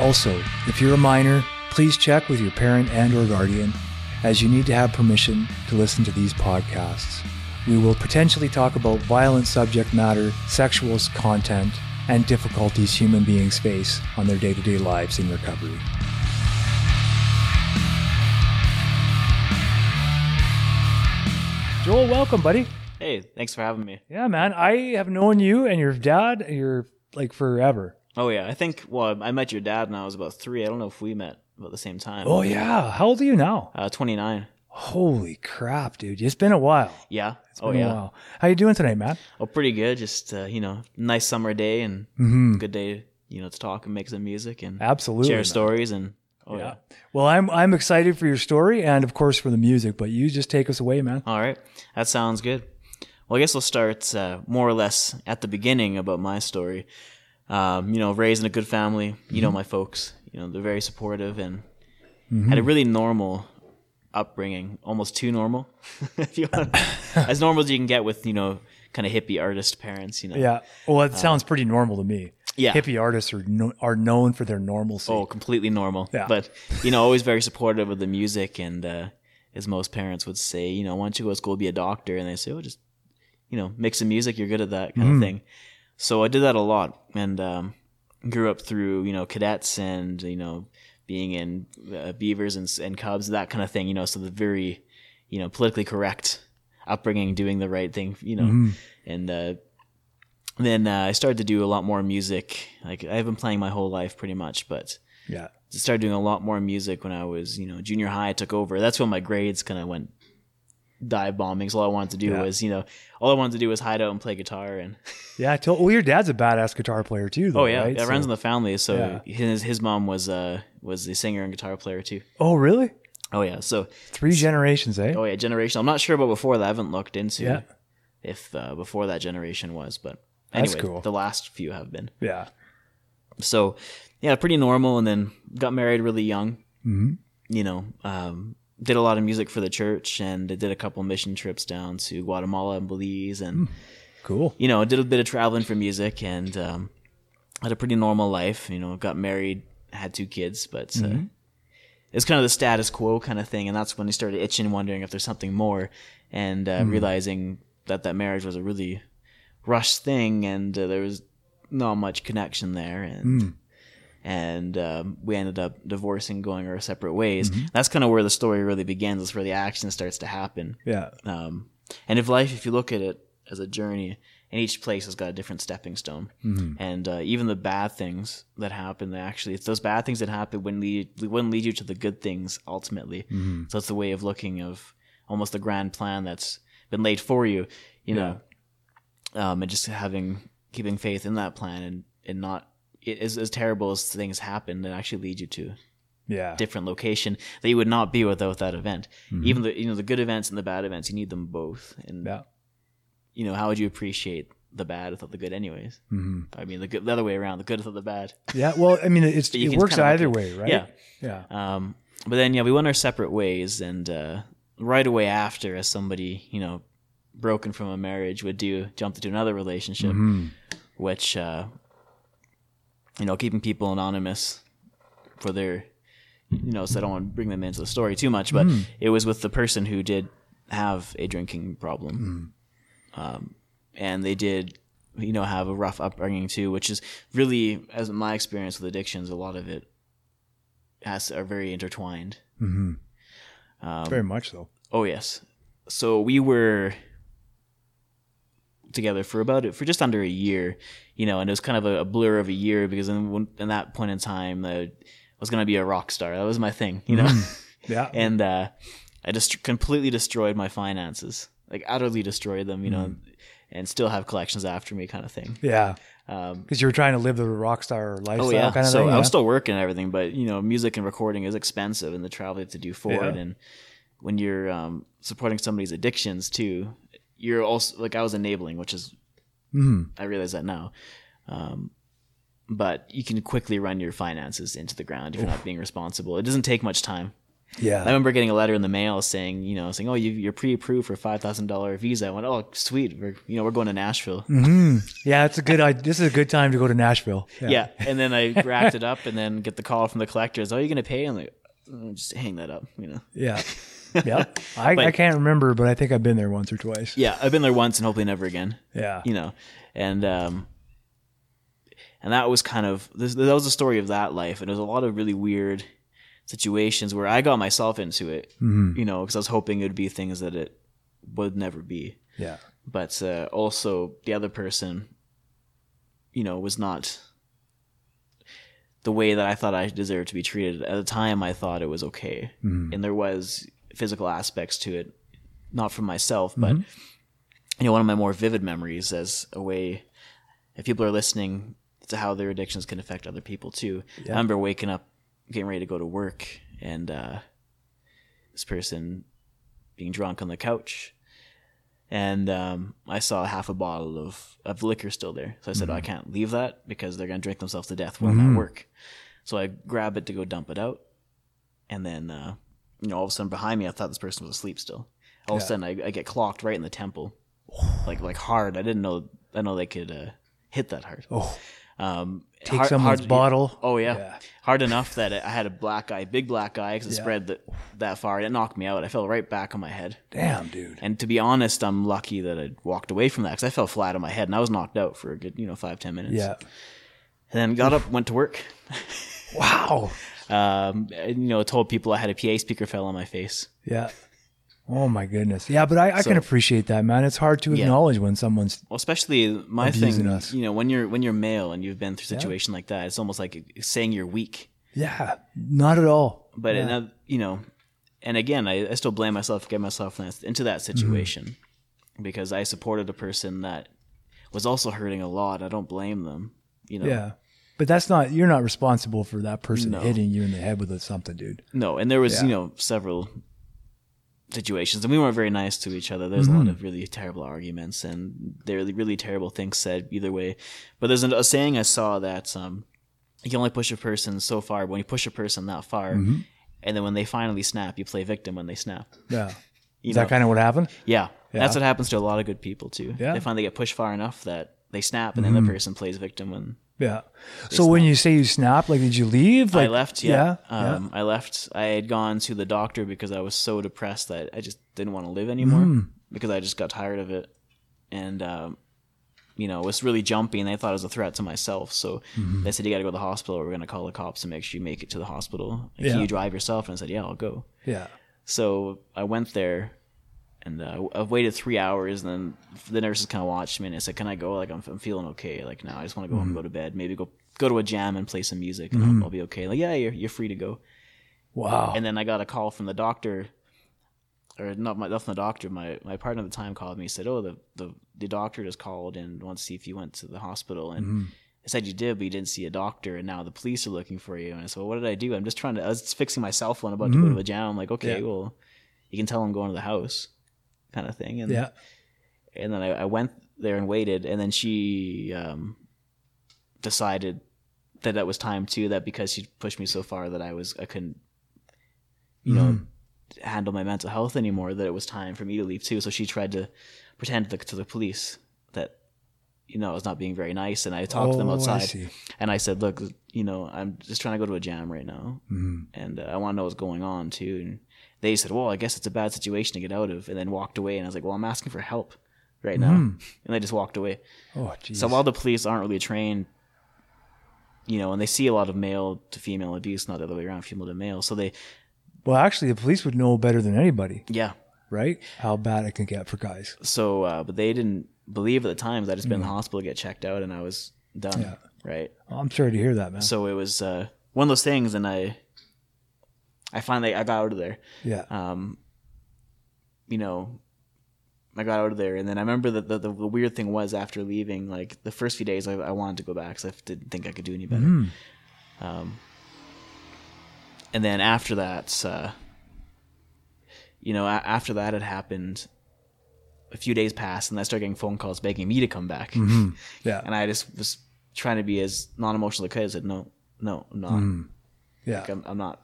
Also, if you're a minor, please check with your parent and or guardian as you need to have permission to listen to these podcasts. We will potentially talk about violent subject matter, sexual content, and difficulties human beings face on their day-to-day lives in recovery. Joel, welcome, buddy. Hey, thanks for having me. Yeah, man. I have known you and your dad, you're like forever. Oh yeah, I think. Well, I met your dad when I was about three. I don't know if we met about the same time. Oh yeah. How old are you now? uh, twenty nine. Holy crap, dude. It's been a while. Yeah. It's oh yeah. a while. How you doing tonight, man? Oh, pretty good. Just uh, you know, nice summer day and Mm-hmm. good day. You know, to talk and make some music and Absolutely. share man. stories and. Oh yeah. Yeah. Well, I'm I'm excited for your story and of course for the music, but you just take us away, man. All right, that sounds good. Well, I guess we'll start uh, more or less at the beginning about my story. Um, you know, raised in a good family. You know, my folks. You know, they're very supportive and had a really normal upbringing, almost too normal. if you want, as normal as you can get with you know, kind of hippie artist parents. You know. Yeah. Well, it sounds pretty normal to me. Uh, Yeah. Hippie artists are no, are known for their normalcy. Oh, completely normal. Yeah. But you know, always very supportive of the music, and uh, as most parents would say, you know, why don't you go to school be a doctor? And they say, oh, just you know, make some music. You're good at that kind Mm-hmm. of thing. So I did that a lot, and um, grew up through you know cadets and you know being in uh, beavers and, and cubs, that kind of thing. You know, so the very you know politically correct upbringing, doing the right thing. You know, Mm-hmm. and uh, then uh, I started to do a lot more music. Like I've been playing my whole life pretty much, but yeah. started doing a lot more music when I was, you know, junior high. I took over. That's when my grades kind of went dive bombing. So all I wanted to do Yeah. was, you know, all I wanted to do was hide out and play guitar. And Yeah, I told, well, your dad's a badass guitar player too, though, oh yeah, right? it runs in the family. So Yeah. his his mom was uh was the singer and guitar player too. oh, really? Oh yeah, so Three generations, eh? oh yeah, generation. I'm not sure about before that. I haven't looked into Yeah. if uh, before that generation was, but That's anyway, cool. the last few have been. Yeah. so yeah, pretty normal. And then got married really young. Mhm. You know, um, did a lot of music for the church, and did a couple mission trips down to Guatemala and Belize, and Cool. you know, did a bit of traveling for music, and um, had a pretty normal life. You know, got married, had two kids, but uh, it's kind of the status quo kind of thing. And that's when I started itching, wondering if there's something more, and uh, realizing that that marriage was a really rushed thing, and uh, there was not much connection there, and and um, we ended up divorcing, going our separate ways. That's kind of where the story really begins. That's where the action starts to happen. Yeah. Um, and if life, if you look at it as a journey, and each place has got a different stepping stone, and uh, even the bad things that happen, they actually it's those bad things that happen when lead wouldn't lead you to the good things ultimately. So it's the way of looking of almost the grand plan that's been laid for you, you know, um, and just having keeping faith in that plan and and not as as terrible as things happen, that actually lead you to Yeah. different location that you would not be without that event. Even the you know the good events and the bad events, you need them both. And Yeah. you know how would you appreciate the bad without the good, anyways? Mhm. I mean the good, the other way around, the good without the bad. Yeah. Well, I mean, it's, it works either way, right? Yeah. Yeah. Um, but then yeah, we went our separate ways, and uh, right away after, as somebody you know broken from a marriage would do, jumped into another relationship, Mhm. which uh, you know keeping people anonymous for their you know so I don't want to bring them into the story too much, but it was with the person who did have a drinking problem, um, and they did you know have a rough upbringing too, which is really as my experience with addictions, a lot of it has are very intertwined. Mhm. Very much so. Oh yes. So we were together for about for just under a year, you know, and it was kind of a, a blur of a year because in, in that point in time, I was gonna be a rock star. That was my thing, you know. Yeah. and uh, I just completely destroyed my finances, like utterly destroyed them, you know, and still have collections after me, kind of thing. yeah. Um, Because you were trying to live the rock star lifestyle Oh yeah. kind of so thing. I was yeah? still working and everything, but you know, music and recording is expensive, and the travel you have to do for it, and when you're um, supporting somebody's addictions too, you're also like I was enabling, which is Mhm. I realize that now. Um, but you can quickly run your finances into the ground if you're not being responsible. It doesn't take much time. Yeah. I remember getting a letter in the mail saying, you know, saying, "Oh, you, you're pre-approved for five thousand dollar visa." I went, "Oh, sweet. We're, you know, we're going to Nashville." Yeah, it's a good idea. This is a good time to go to Nashville. Yeah. And then I racked it up and then get the call from the collectors. Oh, you're going to pay? I'm like, "Mm, just hang that up, you know? Yeah. Yeah. I, I can't remember, but I think I've been there once or twice. Yeah. I've been there once and hopefully never again, Yeah. you know? And, um, and that was kind of, this, that was the story of that life. And there was a lot of really weird situations where I got myself into it, you know, because I was hoping it would be things that it would never be. Yeah. But uh, also the other person, you know, was not the way that I thought I deserved to be treated. At the time, I thought it was okay, and there was physical aspects to it, not from myself, but you know, one of my more vivid memories as a way, if people are listening to how their addictions can affect other people too. I remember waking up, getting ready to go to work, and uh, this person being drunk on the couch and um, I saw half a bottle of, of liquor still there. So I said, oh, I can't leave that because they're going to drink themselves to death while I'm at work. So I grab it to go dump it out. And then, uh, you know, all of a sudden behind me, I thought this person was asleep still. All of a sudden, I, I get clocked right in the temple, like like hard. I didn't know. I know they could uh, hit that hard. Oh, Um, take hard- someone's hard- bottle. Oh yeah. Yeah. hard enough that I had a black eye, big black eye, because it spread that that far. It knocked me out. I fell right back on my head. Damn, dude. And to be honest, I'm lucky that I walked away from that because I fell flat on my head and I was knocked out for a good, you know, five ten minutes. Yeah. And then got up, went to work. Wow. Um, you know, told people I had a PA speaker fell on my face. Yeah. Oh my goodness. Yeah, but I, I can appreciate that, man. It's hard to Yeah. acknowledge when someone's Well, especially my thing. us. You know, when you're when you're male and you've been through a situation like that, it's almost like saying you're weak. yeah, not at all. But in a- you know, and again, I, I still blame myself, get myself into that situation because I supported a person that was also hurting a lot. I don't blame them. You know, Yeah. But that's not you're not responsible for that person No. hitting you in the head with something, dude. No, and there was Yeah. you know several situations, and we weren't very nice to each other. There's a lot mm-hmm. of really terrible arguments, and there were really terrible things said either way. But there's a, a saying I saw that um, you can only push a person so far. But When you push a person that far, mm-hmm. and then when they finally snap, you play victim when they snap. Yeah. You Is know? that kind of what happened? yeah, Yeah. that's what happens to a lot of good people too. Yeah. They finally get pushed far enough that they snap, and then the mm-hmm. person plays victim when Yeah. So when you say you snapped, like did you leave? Like, I left. Yeah. Yeah. Um, I left. I had gone to the doctor because I was so depressed that I just didn't want to live anymore Hmm. because I just got tired of it, and um, you know, it was really jumpy, and they thought it was a threat to myself. So Mm-hmm. they said you got to go to the hospital. We're going to call the cops and make sure you make it to the hospital. Can Yeah. you drive yourself? And I said, yeah, I'll go. yeah. So I went there, and uh, I waited three hours. And then the nurses kind of watched me, and I said, "Can I go? Like I'm, I'm feeling okay. Like now, I just want to go home and mm-hmm. go to bed. Maybe go go to a jam and play some music, and mm-hmm. I'll, I'll be okay." Like, yeah, you're you're free to go. Wow. And then I got a call from the doctor, or not my not from the doctor. My my partner at the time called me. and said, "Oh, the the the doctor just called and wants to see if you went to the hospital." And mm-hmm. I said you did, but you didn't see a doctor, and now the police are looking for you. And I said, "Well, what did I do? I'm just trying to. I was fixing my cell phone, about to go to the jam. I'm like, okay, Yeah. well, you can tell I'm going to the house, kind of thing." And yeah. and then I, I went there and waited, and then she um, decided that that was time too. That because she pushed me so far that I was I couldn't, you know, handle my mental health anymore. That it was time for me to leave too. So she tried to pretend to the, to the police that you know I was not being very nice, and I talked to them Oh, I outside, and I said, "Look, you know, I'm just trying to go to a jam right now, Mm-hmm. and uh, I want to know what's going on too." And they said, "Well, I guess it's a bad situation to get out of," and then walked away. And I was like, "Well, I'm asking for help right now," and they just walked away. Oh, geez. So while the police aren't really trained, you know, and they see a lot of male to female abuse, not the other way around, female to male, so they Well, actually, the police would know better than anybody, yeah. right? How bad it can get for guys. So, uh, but they didn't believe at the time that I just been in the hospital, to get checked out, and I was done. Mm. Yeah. Right. Oh, I'm sorry to hear that, man. So it was uh, one of those things, and I, I finally I got out of there. yeah. Um, you know, I got out of there, and then I remember that the, the, the weird thing was after leaving, like the first few days, I, I wanted to go back because I didn't think I could do any better. Mm. Um, and then after that, uh, you know, a- after that had happened, a few days passed, and I started getting phone calls begging me to come back. Yeah. And I just was trying to be as non-emotional as I could. I said, no, no, I'm not. Mm. yeah. Like, I'm, I'm not.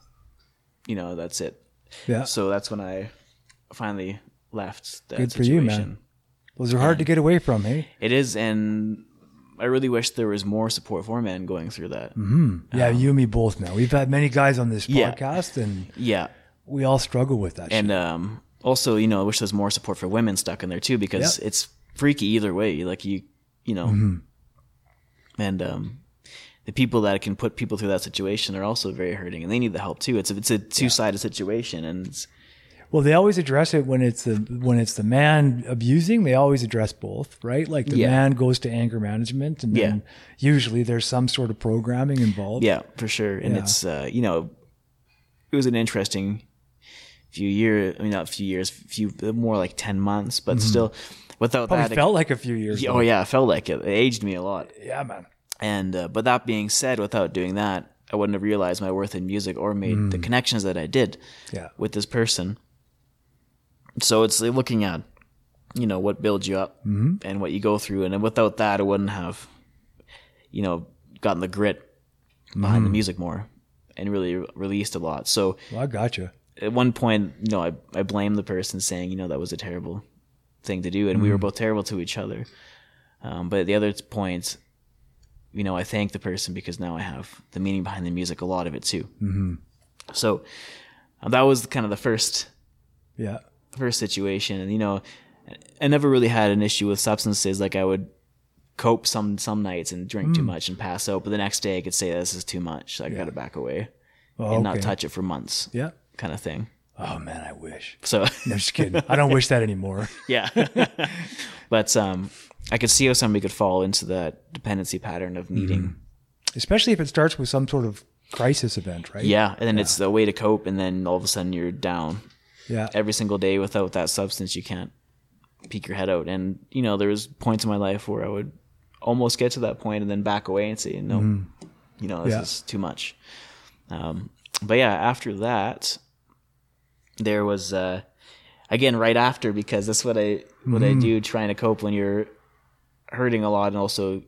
You know, that's it. Yeah. So that's when I finally left that Good for situation. you, man. Those are hard to get away from, hey? It is, and I really wish there was more support for men going through that. Yeah, you and me both, man. We've had many guys on this Um, Yeah. podcast, and Yeah, we all struggle with that. and um, also, you know, I wish there's more support for women stuck in there too, because Yep. it's freaky either way. Like you, you know, Mm-hmm. and um, the people that can put people through that situation are also very hurting, and they need the help too. It's a, it's a two sided situation, and it's, Well, they always address it when it's the when it's the man abusing. They always address both, right? Like the Yeah. man goes to anger management, and then usually there's some sort of programming involved. Yeah, for sure. And Yeah. it's uh, you know, it was an interesting few years. I mean, not a few years, few more like ten months, but still, without probably that, felt like a few years. yeah, though. oh yeah, it felt like it. It aged me a lot. yeah, man. And uh, but that being said, without doing that, I wouldn't have realized my worth in music or made the connections that I did Yeah, with this person. So it's looking at, you know, what builds you up and what you go through, and then without that, I wouldn't have, you know, gotten the grit behind the music more and really released a lot. So well, I got you. at one point, you know, I I blamed the person saying, you know, that was a terrible thing to do, and we were both terrible to each other. Um, but at the other point, you know, I thank the person because now I have the meaning behind the music, a lot of it too. Mm-hmm. So um, that was kind of the first Yeah, first situation, and you know, I never really had an issue with substances. Like I would cope some some nights and drink too much and pass out, but the next day I could say this is too much. I got to back away Oh, and not touch it for months, yeah. kind of thing. Oh man, I wish. So. No, just kidding. I don't wish that anymore. Yeah. but um, I could see how somebody could fall into that dependency pattern of needing. Especially if it starts with some sort of crisis event, right? Yeah. And then it's the way to cope. And then all of a sudden you're down Yeah. every single day without that substance. You can't peek your head out. And, you know, there was points in my life where I would almost get to that point and then back away and say, no, you know, this Yeah. is too much. Um, but yeah, after that, there was, uh, again, right after, because that's what I, what I do trying to cope when you're hurting a lot and also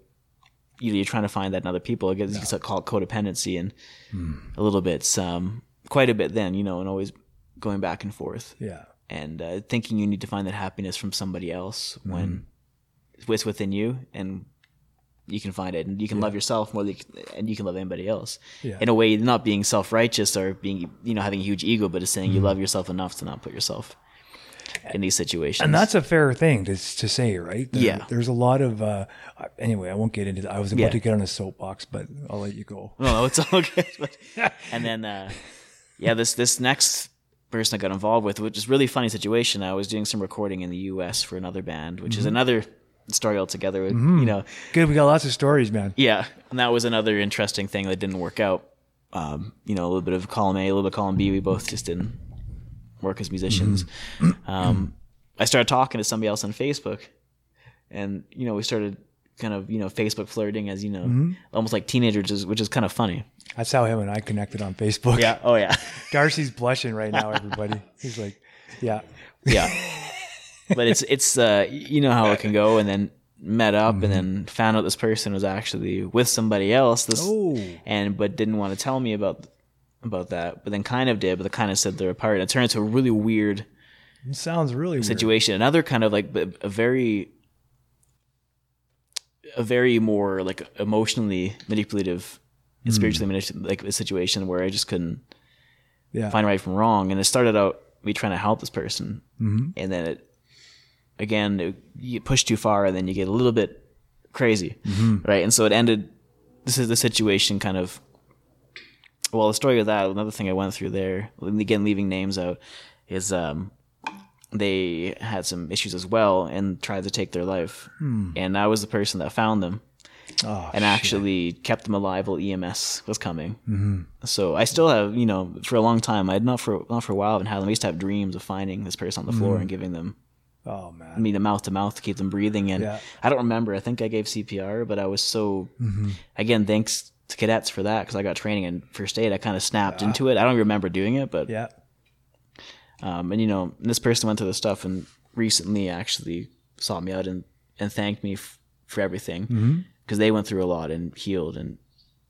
you know, you're trying to find that in other people. I guess you could call it codependency and a little bit, um, quite a bit then, you know, and always going back and forth. Yeah. and uh, thinking you need to find that happiness from somebody else when it's within you and you can find it and you can love yourself more than you can, and you can love anybody else Yeah. in a way not being self-righteous or being you know having a huge ego but it's saying you love yourself enough to not put yourself in these situations And that's a fair thing to, to say, right? There- Yeah. There's a lot of, uh, anyway, I won't get into that. I was about Yeah. to get on a soapbox, but I'll let you go. No, it's all good. And then, uh, yeah, this this next person I got involved with, which is really funny situation. I was doing some recording in the U.S. for another band, which is another story altogether. You know, Good. We got lots of stories, man. yeah, and that was another interesting thing that didn't work out. Um, you know, a little bit of column A, a little bit of column B. We both just didn't work as musicians. Um, I started talking to somebody else on Facebook, and you know, we started kind of you know Facebook flirting as you know, almost like teenagers, which is kind of funny. That's how him and I connected on Facebook. Yeah. Oh yeah. Darcy's blushing right now, everybody. He's like, yeah. Yeah. but it's it's uh you know how it can go and then met up and then found out this person was actually with somebody else this Oh. and but didn't want to tell me about about that but then kind of did but kind of said they're apart and it turned into a really weird It sounds really weird. situation another kind of like a very a very more like emotionally manipulative and spiritually manipulative like a situation where I just couldn't Yeah. find right from wrong. And it started out me trying to help this person, mm-hmm. and then it again it, you push too far, and then you get a little bit crazy, right? And so it ended. This is the situation kind of well, the story of that, another thing I went through there, again, leaving names out, is um, they had some issues as well and tried to take their life. And I was the person that found them Oh, and actually kept them alive while EMS was coming. Mm-hmm. So I still have, you know, for a long time, I had not for not for a while, and had them. I used to have dreams of finding this person on the floor and giving them, oh man. I mean, the mouth to mouth to keep them breathing. And Yeah. I don't remember. I think I gave CPR, but I was so mm-hmm. again, thanks to cadets for that because I got training in first aid. I kind of snapped into it. I don't remember doing it, but Yeah. um, and you know, this person went through the stuff and recently actually sought me out and, and thanked me f- for everything mm-hmm. because they went through a lot and healed and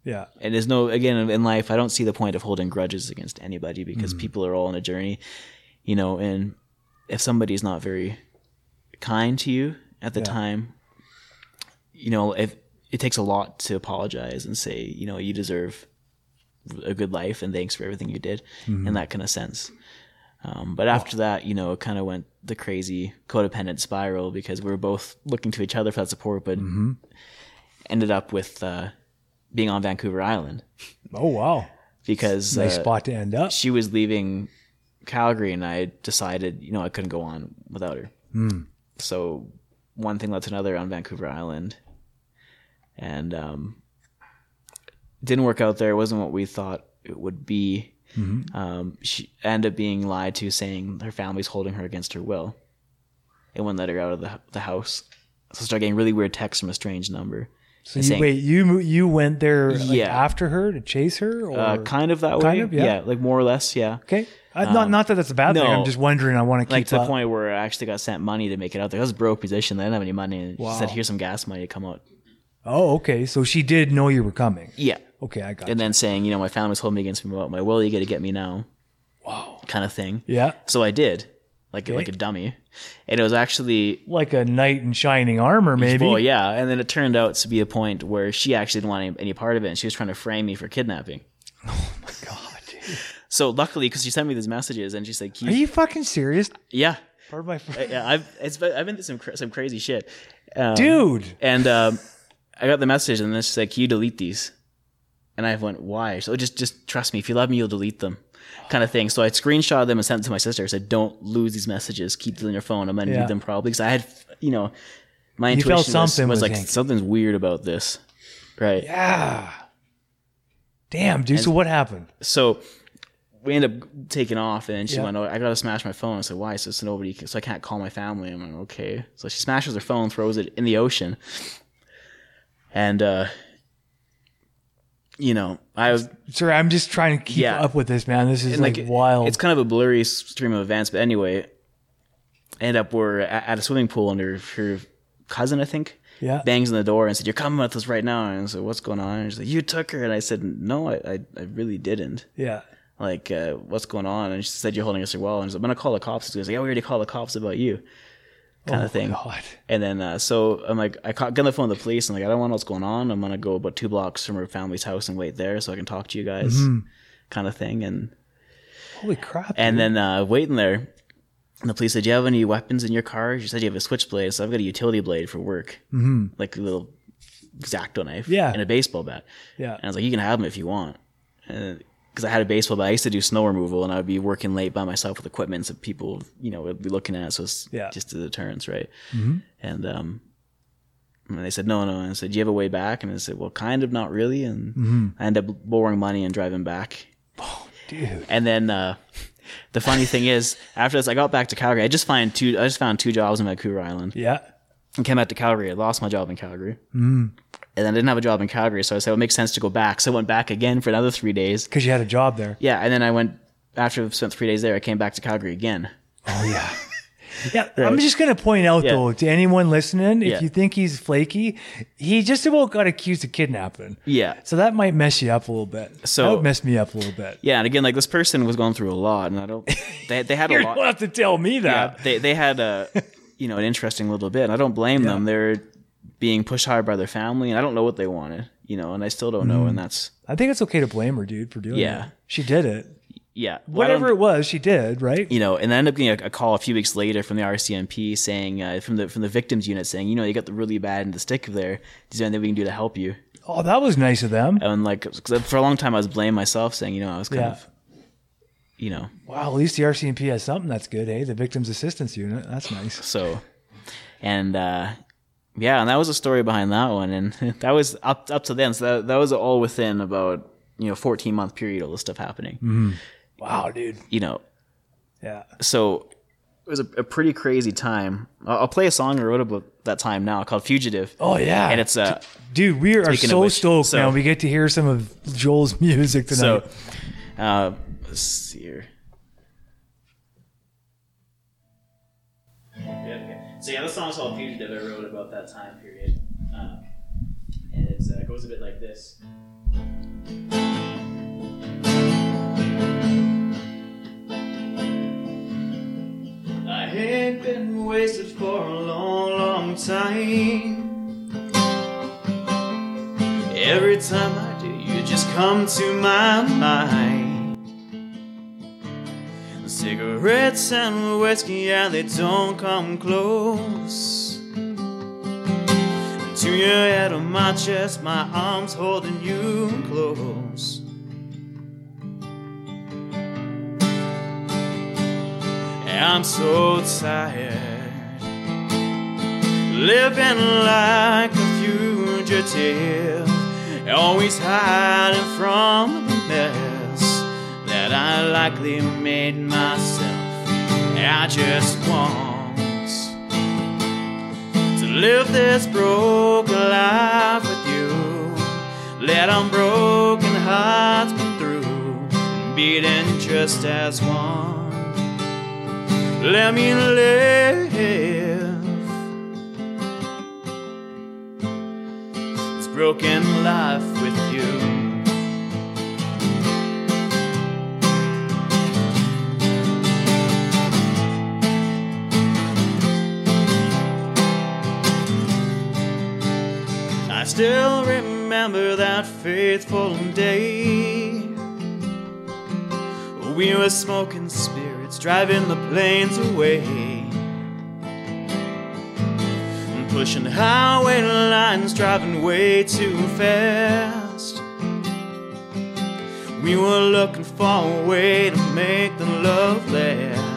Yeah. and there's no again in life I don't see the point of holding grudges against anybody because mm-hmm. people are all on a journey, you know, and if somebody's not very kind to you at the Yeah. time, you know, if it takes a lot to apologize and say, you know, you deserve a good life and thanks for everything you did in that kind of sense. Um, but after that, you know, it kind of went the crazy codependent spiral because we were both looking to each other for that support, but ended up with uh, being on Vancouver Island Oh wow. because Nice uh, spot to end up. she was leaving Calgary, and I decided, you know, I couldn't go on without her. So one thing led to another on Vancouver Island, and um, didn't work out there. It wasn't what we thought it would be. Um, she ended up being lied to, saying her family's holding her against her will. It wouldn't let her out of the, the house. So I started getting really weird texts from a strange number. So you, saying- wait, you you went there like, Yeah. after her to chase her, or Uh, kind of that way. Of, yeah. like more or less, yeah. okay? I, not not that that's a bad thing. no. I'm just wondering. I want to like keep to the point where I actually got sent money to make it out there. I was a broke musician. I didn't have any money. And Wow. she said, "Here's some gas money to come out." Oh, okay. So she did know you were coming. Yeah, Okay, I got. and it. then saying, you know, my family's holding me against me about my will. You got to get me now, Wow. kind of thing. Yeah, So I did, like like a dummy, and it was actually. like a knight in shining armor, maybe. Well, yeah, and then it turned out to be a point where she actually didn't want any, any part of it, and she was trying to frame me for kidnapping. Oh my god, dude. So luckily, because she sent me these messages, and she's like, Are you fucking serious? "Yeah, Pardon my fr- yeah, I've it's I've been through some cra- some crazy shit, um, dude. And um, I got the message, and then she's like, "Can you delete these?" And I went, "Why?" So just just trust me. If you love me, you'll delete them, kind of thing. So I screenshot them and sent them to my sister. I said, "Don't lose these messages. Keep them on your phone. I'm gonna Yeah. need them probably." Because I had, you know, my You intuition was, something was was like hanky. something's weird about this, right? Yeah. Damn, dude. so what happened? So we end up taking off, and she went, oh, "I gotta smash my phone." I said, "Why?" So, so nobody, so I can't call my family. I'm like, "Okay." So she smashes her phone, throws it in the ocean, and uh, you know, I was Sorry, I'm just trying to keep Yeah. up with this, man. This is and, like, wild. It's kind of a blurry stream of events, but anyway, end up we're at, a swimming pool, and her, her cousin, I think, Yeah. bangs on the door and said, "You're coming with us right now." And I said, "What's going on?" And she's like, "You took her," and I said, "No, I, I, I really didn't." yeah. like, uh, what's going on? And she said, you're holding us well. And she's like, I'm to call the cops. She goes, yeah, we already called the cops about you kind Oh, of thing. God. And then, uh, so I'm like, I got on the phone with the police. I'm like, I don't want know what's going on. I'm going to go about two blocks from her family's house and wait there so I can talk to you guys Mm-hmm. kind of thing. And, Holy crap. and dude. then, uh, waiting there. And the police said, do you have any weapons in your car? She said, you have a switchblade. So I've got a utility blade for work. Mm-hmm. Like a little X-Acto knife. Yeah. And a baseball bat. yeah. And I was like, you can have them if you want. Because I had a baseball bat. I used to do snow removal and I would be working late by myself with equipment so people, you know, would be looking at it. So it's Yeah. just a deterrence, right? And, um, and they said, no, no. And I said, do you have a way back? And I said, well, kind of, not really. And I ended up borrowing money and driving back. Oh, dude. And then, uh, the funny thing is, after this, I got back to Calgary. I just find two. I just found two jobs in Vancouver Island Yeah. and came back to Calgary. I lost my job in Calgary, mm. And then I didn't have a job in Calgary. So I said, "Well, it makes sense to go back." So I went back again for another three days. Because you had a job there. Yeah, and then I went after I spent three days there. I came back to Calgary again. Oh, yeah. Yeah, I'm just gonna point out Yeah. though to anyone listening, if Yeah. you think he's flaky, he just about got accused of kidnapping. Yeah, So that might mess you up a little bit. So- that would mess me up a little bit. yeah, and again, like this person was going through a lot, and I don't. They they had a You lot. don't have to tell me Yeah, that. they they had a you know an interesting little bit. I don't blame them. They're being pushed hard by their family, and I don't know what they wanted. You know, and I still don't know. And that's I think it's okay to blame her, dude, for doing it. Yeah. it. She did it. yeah. Well, Whatever it was, she did, right? you know, and I ended up getting a, a call a few weeks later from the RCMP saying, uh, from the from the victims unit saying, you know, you got the really bad and the stick of there. Is there anything we can do to help you? Oh, that was nice of them. and like 'cause for a long time I was blaming myself, saying you know I was kind Yeah. of, you know, Wow, at least the RCMP has something that's good, eh? The Victims Assistance Unit. That's nice. so, and uh, yeah, and that was a story behind that one, and that was up up to then. So that that was all within about you know 14 month period, all this stuff happening. Wow, dude. You know, Yeah. so it was a, a pretty crazy time. I'll, I'll play a song I wrote about that time now called "Fugitive." Oh yeah. and it's uh, dude, we are so which, stoked so- now. We get to hear some of Joel's music tonight. so uh, let's see here. So yeah, this song's called "Fugitive." I wrote about that time period, um, and it's, uh, it goes a bit like this. I ain't been wasted for a long, long time. Every time I do, you just come to my mind. Cigarettes and whiskey, yeah, they don't come close. To your head on my chest, my arms holding you close. I'm so tired, living like a fugitive, always hiding from the mess that I likely made myself. I just want to live this broken life with you, let unbroken hearts come through, beating just as one. Let me live this broken life with you. Still remember that faithful day. We were smoking spirits, driving the planes away. Pushing highway lines, driving way too fast. We were looking for a way to make the love last.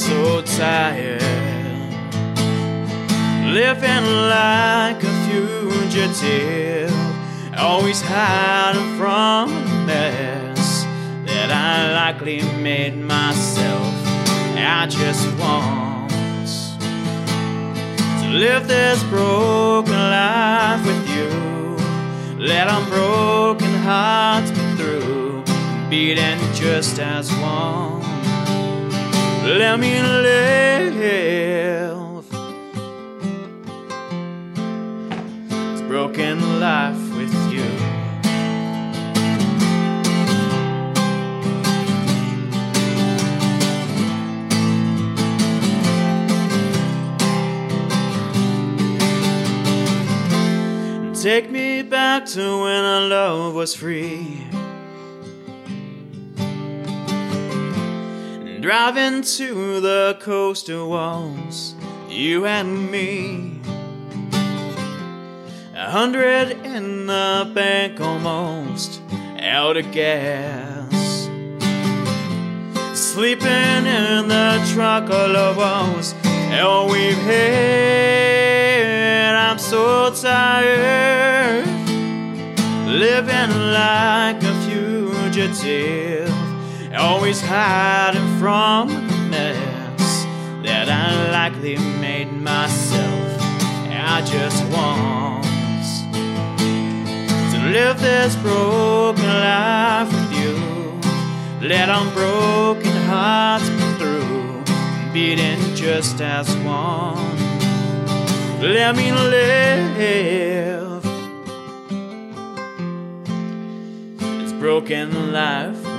So tired, living like a fugitive, always hiding from the mess that I likely made myself. I just want to live this broken life with you, let unbroken hearts come through, beating just as one. Let me live It's broken life with you. Take me back to when our love was free. Driving to the coastal walls, you and me. A hundred in the bank almost, out of gas. Sleeping in the truck all us, all we've had. I'm so tired, living like a fugitive always hiding from the mess that I likely made myself. I just want to live this broken life with you, let unbroken hearts come through, beating just as one. Let me live this broken life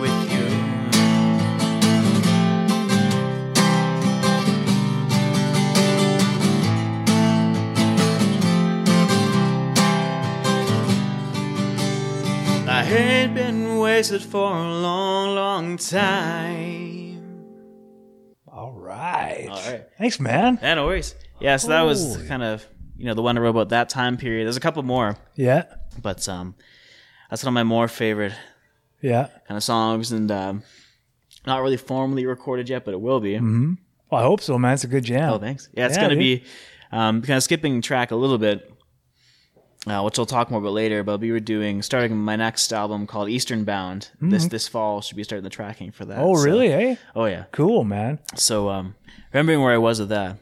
Ain't been wasted for a long, long time. All right. right. All right. Thanks, man. Yeah, no worries. Yeah, so that was Holy. kind of you know the one I wrote about that time period. There's a couple more, Yeah. but um, that's one of my more favorite Yeah. kind of songs, and um, not really formally recorded yet, but it will be. Well, I hope so, man. It's a good jam. Oh, thanks. Yeah, it's Yeah, gonna dude. be um, kind of skipping track a little bit, uh, which I'll talk more about later. But we were doing starting my next album called Eastern Bound this this fall. Should be starting the tracking for that. Mm-hmm. Oh, so- really? Eh? Oh yeah. Cool, man. So um, remembering where I was with that.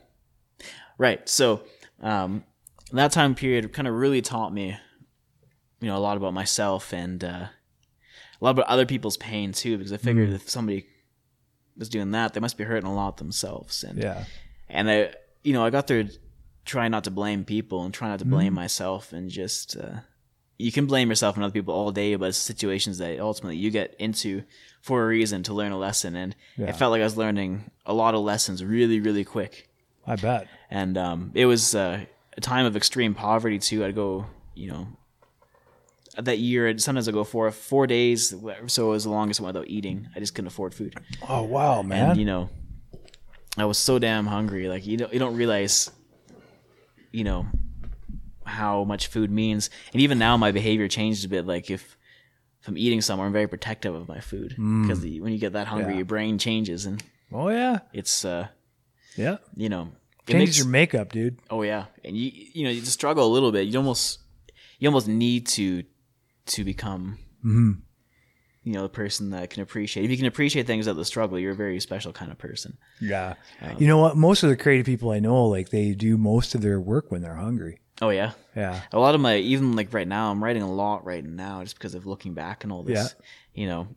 Right. So um, that time period kind of really taught me, you know, a lot about myself and uh, a lot about other people's pain too. Because I figured if somebody was doing that, they must be hurting a lot themselves. And Yeah. and I, you know, I got there trying not to blame people and trying not to blame myself and just. Uh, you can blame yourself and other people all day, but it's situations that ultimately you get into for a reason to learn a lesson. And Yeah. it felt like I was learning a lot of lessons really, really quick. I bet. And um, it was uh, a time of extreme poverty too. I'd go, you know, that year. Sometimes I go four four days, so it was the longest one without eating. I just couldn't afford food, Oh, wow, man. and you know, I was so damn hungry. Like you don't you don't realize, you know, how much food means. And even now, my behavior changed a bit. Like if if I'm eating somewhere, I'm very protective of my food because when you get that hungry, Mm. Yeah. your brain changes, and oh, yeah. it's uh, Yeah. you know, it Changes makes- your makeup, dude. Oh yeah, and you you know you just struggle a little bit. You almost you almost need to to become Mm-hmm. You know the person that can appreciate. If you can appreciate things at the struggle, you're a very special kind of person. Yeah. Um, you know what? Most of the creative people I know, like, they do most of their work when they're hungry. Oh yeah, Yeah. a lot of my even like right now, I'm writing a lot right now just because of looking back and all this. Yeah. You know,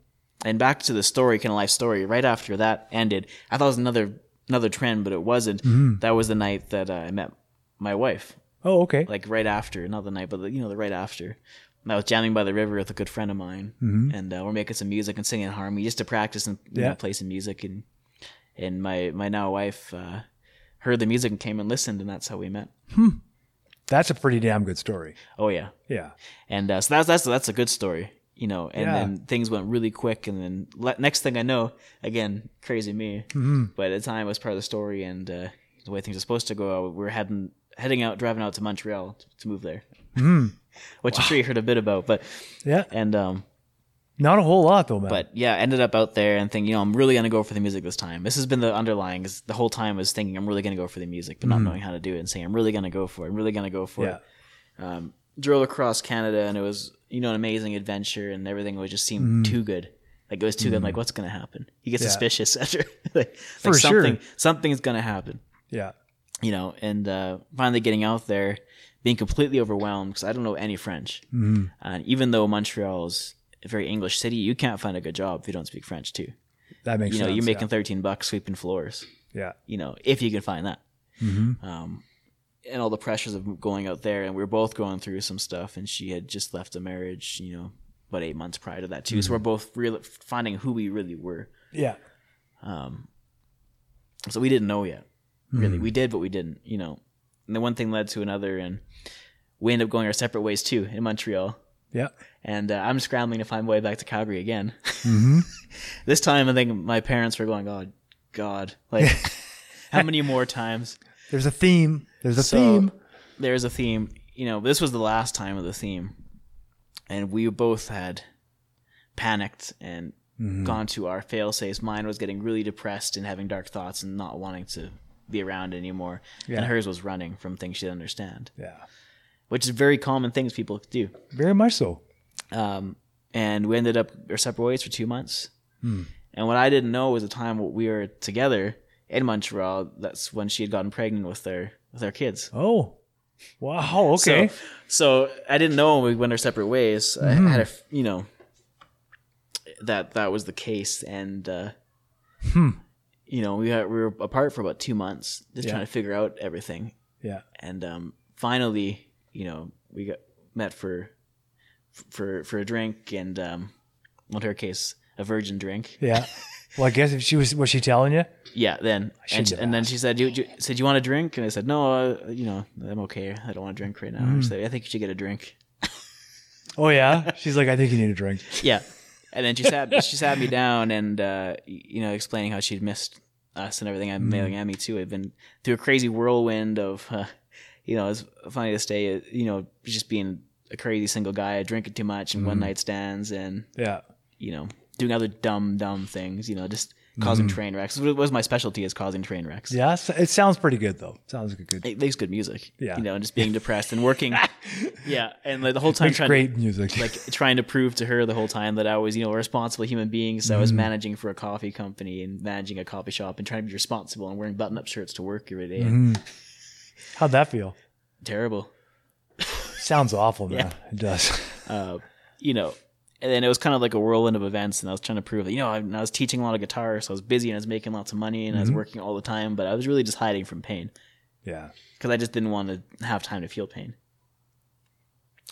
and back to the story, kind of life story. Right after that ended, I thought it was another another trend, but it wasn't. Mm-hmm. That was the night that uh, I met my wife. Oh, okay. like right after, not the night, but the, you know the right after. And I was jamming by the river with a good friend of mine, and uh, we're making some music and singing harmony just to practice and Mm-hmm. Yeah. know, play some music. And and my my now wife uh, heard the music and came and listened, and that's how we met. That's a pretty damn good story. Oh yeah, Yeah. and uh, so that's that's that's a good story, you know. And Yeah. then things went really quick, and then le- next thing I know, again, crazy me. Mm-hmm. But at the time, it was part of the story, and uh, the way things are supposed to go, we we're heading heading out, driving out to Montreal to, to move there. Mm-hmm. Which I'm sure you heard a bit about, but Yeah. and um, Not a whole lot, though, man. but yeah, ended up out there and thinking, you know, I'm really gonna go for the music this time. This has been the underlying. Is the whole time was thinking I'm really gonna go for the music, but not knowing how to do it, and saying I'm really gonna go for it. I'm really gonna go for yeah. it. Um, drove across Canada, and it was you know an amazing adventure, and everything was just seemed Mm-hmm. too good. Like it was too good. I'm like, what's gonna happen? You get Yeah. suspicious after like, For like sure. something something's gonna happen Yeah. you know, and uh, finally getting out there, being completely overwhelmed because I don't know any French. Mm-hmm. And even though Montreal is a very English city, you can't find a good job if you don't speak French too. That makes You know, sense. you're making 13 bucks sweeping floors. Yeah. You know, if you can find that. Mm-hmm. Um, and all the pressures of going out there, and we were both going through some stuff, and she had just left a marriage, you know, about eight months prior to that too. So Mm-hmm. we're both really finding who we really were. Yeah. Um, so we didn't know yet. Really, we did, but we didn't. You know, and then one thing led to another, and we ended up going our separate ways too in Montreal. Yeah. And uh, I'm scrambling to find my way back to Calgary again. Mm-hmm. this time, I think my parents were going, "Oh God, like how many more times?" There's a theme. There's a So, theme. There's a theme. You know, this was the last time of the theme, and we both had panicked and Mm-hmm. gone to our fail safes. Mine was getting really depressed and having dark thoughts and not wanting to be around anymore. Yeah. And hers was running from things she didn't understand, Yeah. which is very common things people do. Very much so. Um, and we ended up our separate ways for two months. Hmm. And what I didn't know was the time we were together in Montreal. That's when she had gotten pregnant with their with our kids. Oh. Wow. Okay. So, so I didn't know when we went our separate ways. I had a, you know, that that was the case, and uh, you know, we had, we were apart for about two months, just Yeah. trying to figure out everything, yeah. and um, finally, you know, we got met for for for a drink, and um, well, in her case, a virgin drink. Yeah. Well, I guess if she was, was she telling you? Yeah, then and, she, and then she said, "You, you said you want a drink?" And I said, "No, uh, you know, I'm okay. I don't want to drink right now." Mm. She said, "I think you should get a drink." Oh yeah. She's like, I think you need a drink. Yeah. And then she sat she sat me down and uh, you know explaining how she'd missed us and everything. I'm mailing at me too. I've been through a crazy whirlwind of, uh, you know, it's funny to stay, you know, just being a crazy single guy, drinking too much and one night stands and, Yeah. you know, doing other dumb, dumb things, you know, just causing train wrecks. What was my specialty is causing train wrecks. Yeah. It sounds pretty good though. Sounds like a good. It makes good music. Yeah. You know, and just being depressed and working. yeah. And like, the whole time trying great music. like trying to prove to her the whole time that I was, you know, a responsible human being. So I Mm-hmm. was managing for a coffee company and managing a coffee shop and trying to be responsible and wearing button up shirts to work every day. Mm-hmm. How'd that feel? Terrible. Sounds awful, man. It does. Uh, you know, and then it was kind of like a whirlwind of events and I was trying to prove that, you know, I, I was teaching a lot of guitar. So I was busy and I was making lots of money and I was Mm-hmm. working all the time, but I was really just hiding from pain Yeah. because I just didn't want to have time to feel pain.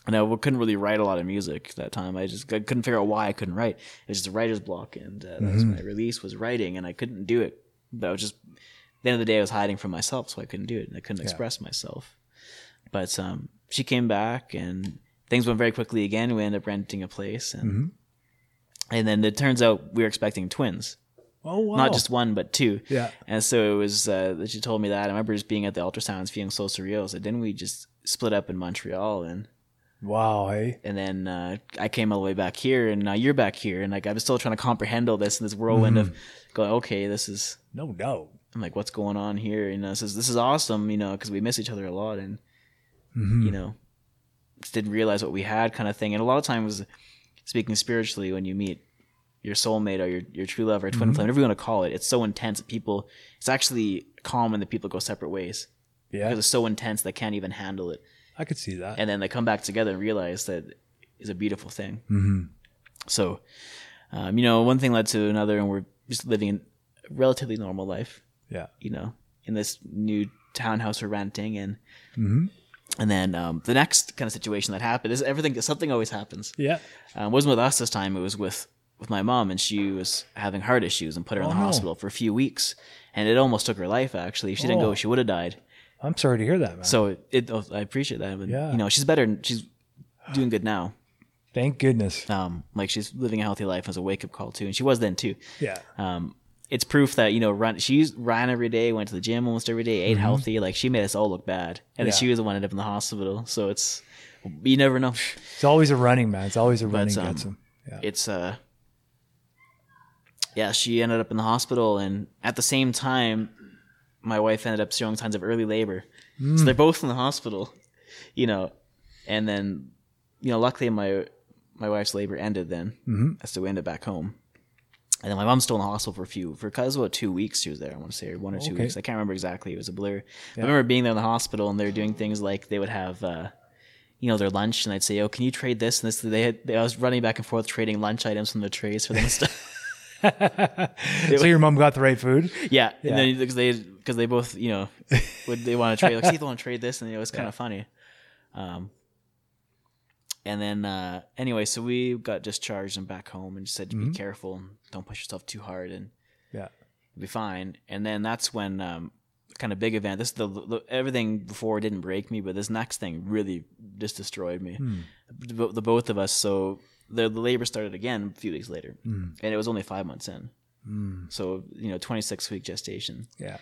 And I couldn't really write a lot of music at that time. I just I couldn't figure out why I couldn't write. It was just a writer's block, and uh, that was my release was writing, and I couldn't do it. But I was just at the end of the day, I was hiding from myself, so I couldn't do it. And I couldn't express myself. But um, she came back, and things went very quickly again. We ended up renting a place, and and then it turns out we were expecting twins Oh wow. not just one but two. Yeah. And so it was uh, that she told me that. I remember just being at the ultrasounds, feeling so surreal. So didn't we just split up in Montreal and wow. Hey. and then uh, I came all the way back here, and now you're back here, and like I was still trying to comprehend all this in this whirlwind of going, okay, this is. No doubt. I'm like, what's going on here? You know, this is this is awesome, you know, because we miss each other a lot, and Mm-hmm. you know, didn't realize what we had, kind of thing. And a lot of times, speaking spiritually, when you meet your soulmate or your, your true love or twin flame, whatever you want to call it, it's so intense that people. It's actually calm common that people go separate ways Yeah. because it's so intense they can't even handle it, I could see that. and then they come back together and realize that is a beautiful thing. mm-hmm. So, um, you know, one thing led to another, and we're just living a relatively normal life. Yeah. You know, in this new townhouse we're renting, and Mm-hmm. And then um, the next kind of situation that happened is everything. Something always happens. Yeah. It wasn't with us this time. It was with with my mom, and she was having heart issues and put her in Oh, the no. hospital for a few weeks, and it almost took her life. Actually, if she didn't Oh. go, she would have died. I'm sorry to hear that, man. So it, oh, I appreciate that. But, Yeah. you know, she's better. She's doing good now. Thank goodness. Um, like she's living a healthy life as a wake up call too, and she was then too. Yeah. Um, it's proof that you know run. She ran every day, went to the gym almost every day, ate healthy. Like she made us all look bad, and then Mm-hmm. Yeah. she was the one that ended up in the hospital. So it's you never know. It's always a running, man. It's always a running um, gets him. Yeah. It's uh, yeah. She ended up in the hospital, and at the same time, my wife ended up showing signs of early labor. Mm. So they're both in the hospital, you know, and then you know, luckily my my wife's labor ended then, Mm-hmm. so we ended back home. And then my mom's still in the hospital for a few, for cause about two weeks she was there. I want to say, or one or two Okay. weeks. I can't remember exactly. It was a blur. I remember being there in the hospital, and they were doing things like they would have, uh, you know, their lunch, and I'd say, "Oh, can you trade this and this?" They had, they, I was running back and forth trading lunch items from the trays for them and stuff. so your mom got the right food? yeah, and then because they because they both you know would they want to trade like, see, they want to trade this, and it was kind of funny. Um, and then uh, anyway, so we got discharged and back home, and just said to be careful and don't push yourself too hard, and Yeah. you'll be fine. And then that's when um, kind of big event. This the, the everything before didn't break me, but this next thing really just destroyed me. The, the both of us. So the, the labor started again a few weeks later, and it was only five months in. So you know, twenty six week gestation, Yeah.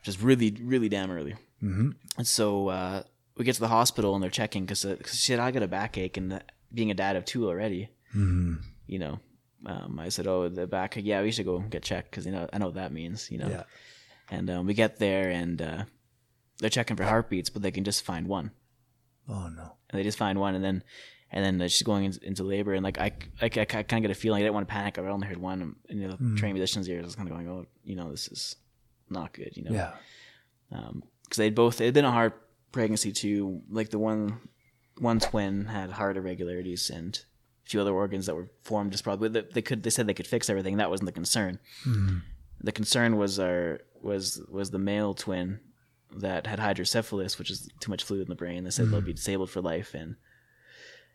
which is really really damn early. Mm-hmm. And so uh, we get to the hospital and they're checking because she said I got a backache and being a dad of two already, you know. Um, I said, "Oh, the back. Yeah, we should go get checked because you know I know what that means. You know." Yeah. And um, we get there and uh, they're checking for heartbeats, but they can just find one. Oh no. And they just find one, and then and then uh, she's going in, into labor, and like I, I, I kind of get a feeling I didn't want to panic. I only heard one, and you know, Mm. trained musicians' ears. I was kind of going, "Oh, you know, this is not good," you know. Yeah. because they'd both it had been a hard pregnancy too. Like the one one twin had heart irregularities and a few other organs that were formed just probably they, they could they said they could fix everything. That wasn't the concern. The concern was our was was the male twin that had hydrocephalus, which is too much fluid in the brain. They said they'll be disabled for life and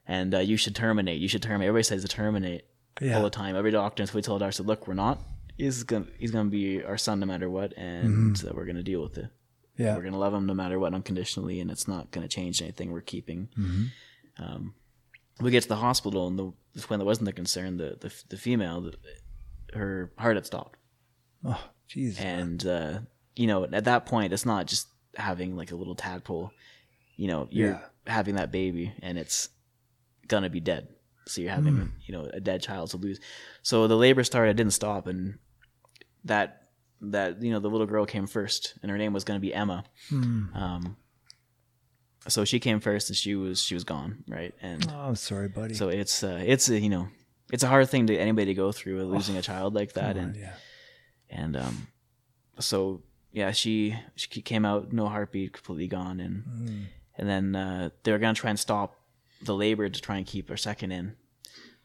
and uh, you should terminate. You should terminate. Everybody says to terminate Yeah. all the time. Every doctor, until we told our said, look, we're not. He's gonna he's gonna be our son no matter what, and uh, we're gonna deal with it. Yeah. We're gonna love him no matter what, unconditionally, and it's not gonna change anything we're keeping. Um, we get to the hospital, and the when there wasn't the concern, the the, the female, the, her heart had stopped. Jeez. and uh, you know at that point it's not just having like a little tadpole you know you're Yeah. having that baby and it's gonna be dead so you're having Mm. you know a dead child to lose so the labor started didn't stop and that that you know the little girl came first and her name was gonna be emma Hmm. um so she came first and she was she was gone right and Oh, I'm sorry, buddy. so it's uh it's a you know it's a hard thing to anybody to go through losing a child like that Come on, and yeah. and um, so yeah, she she came out no heartbeat, completely gone, and Mm. and then uh, they were gonna try and stop the labor to try and keep her second in,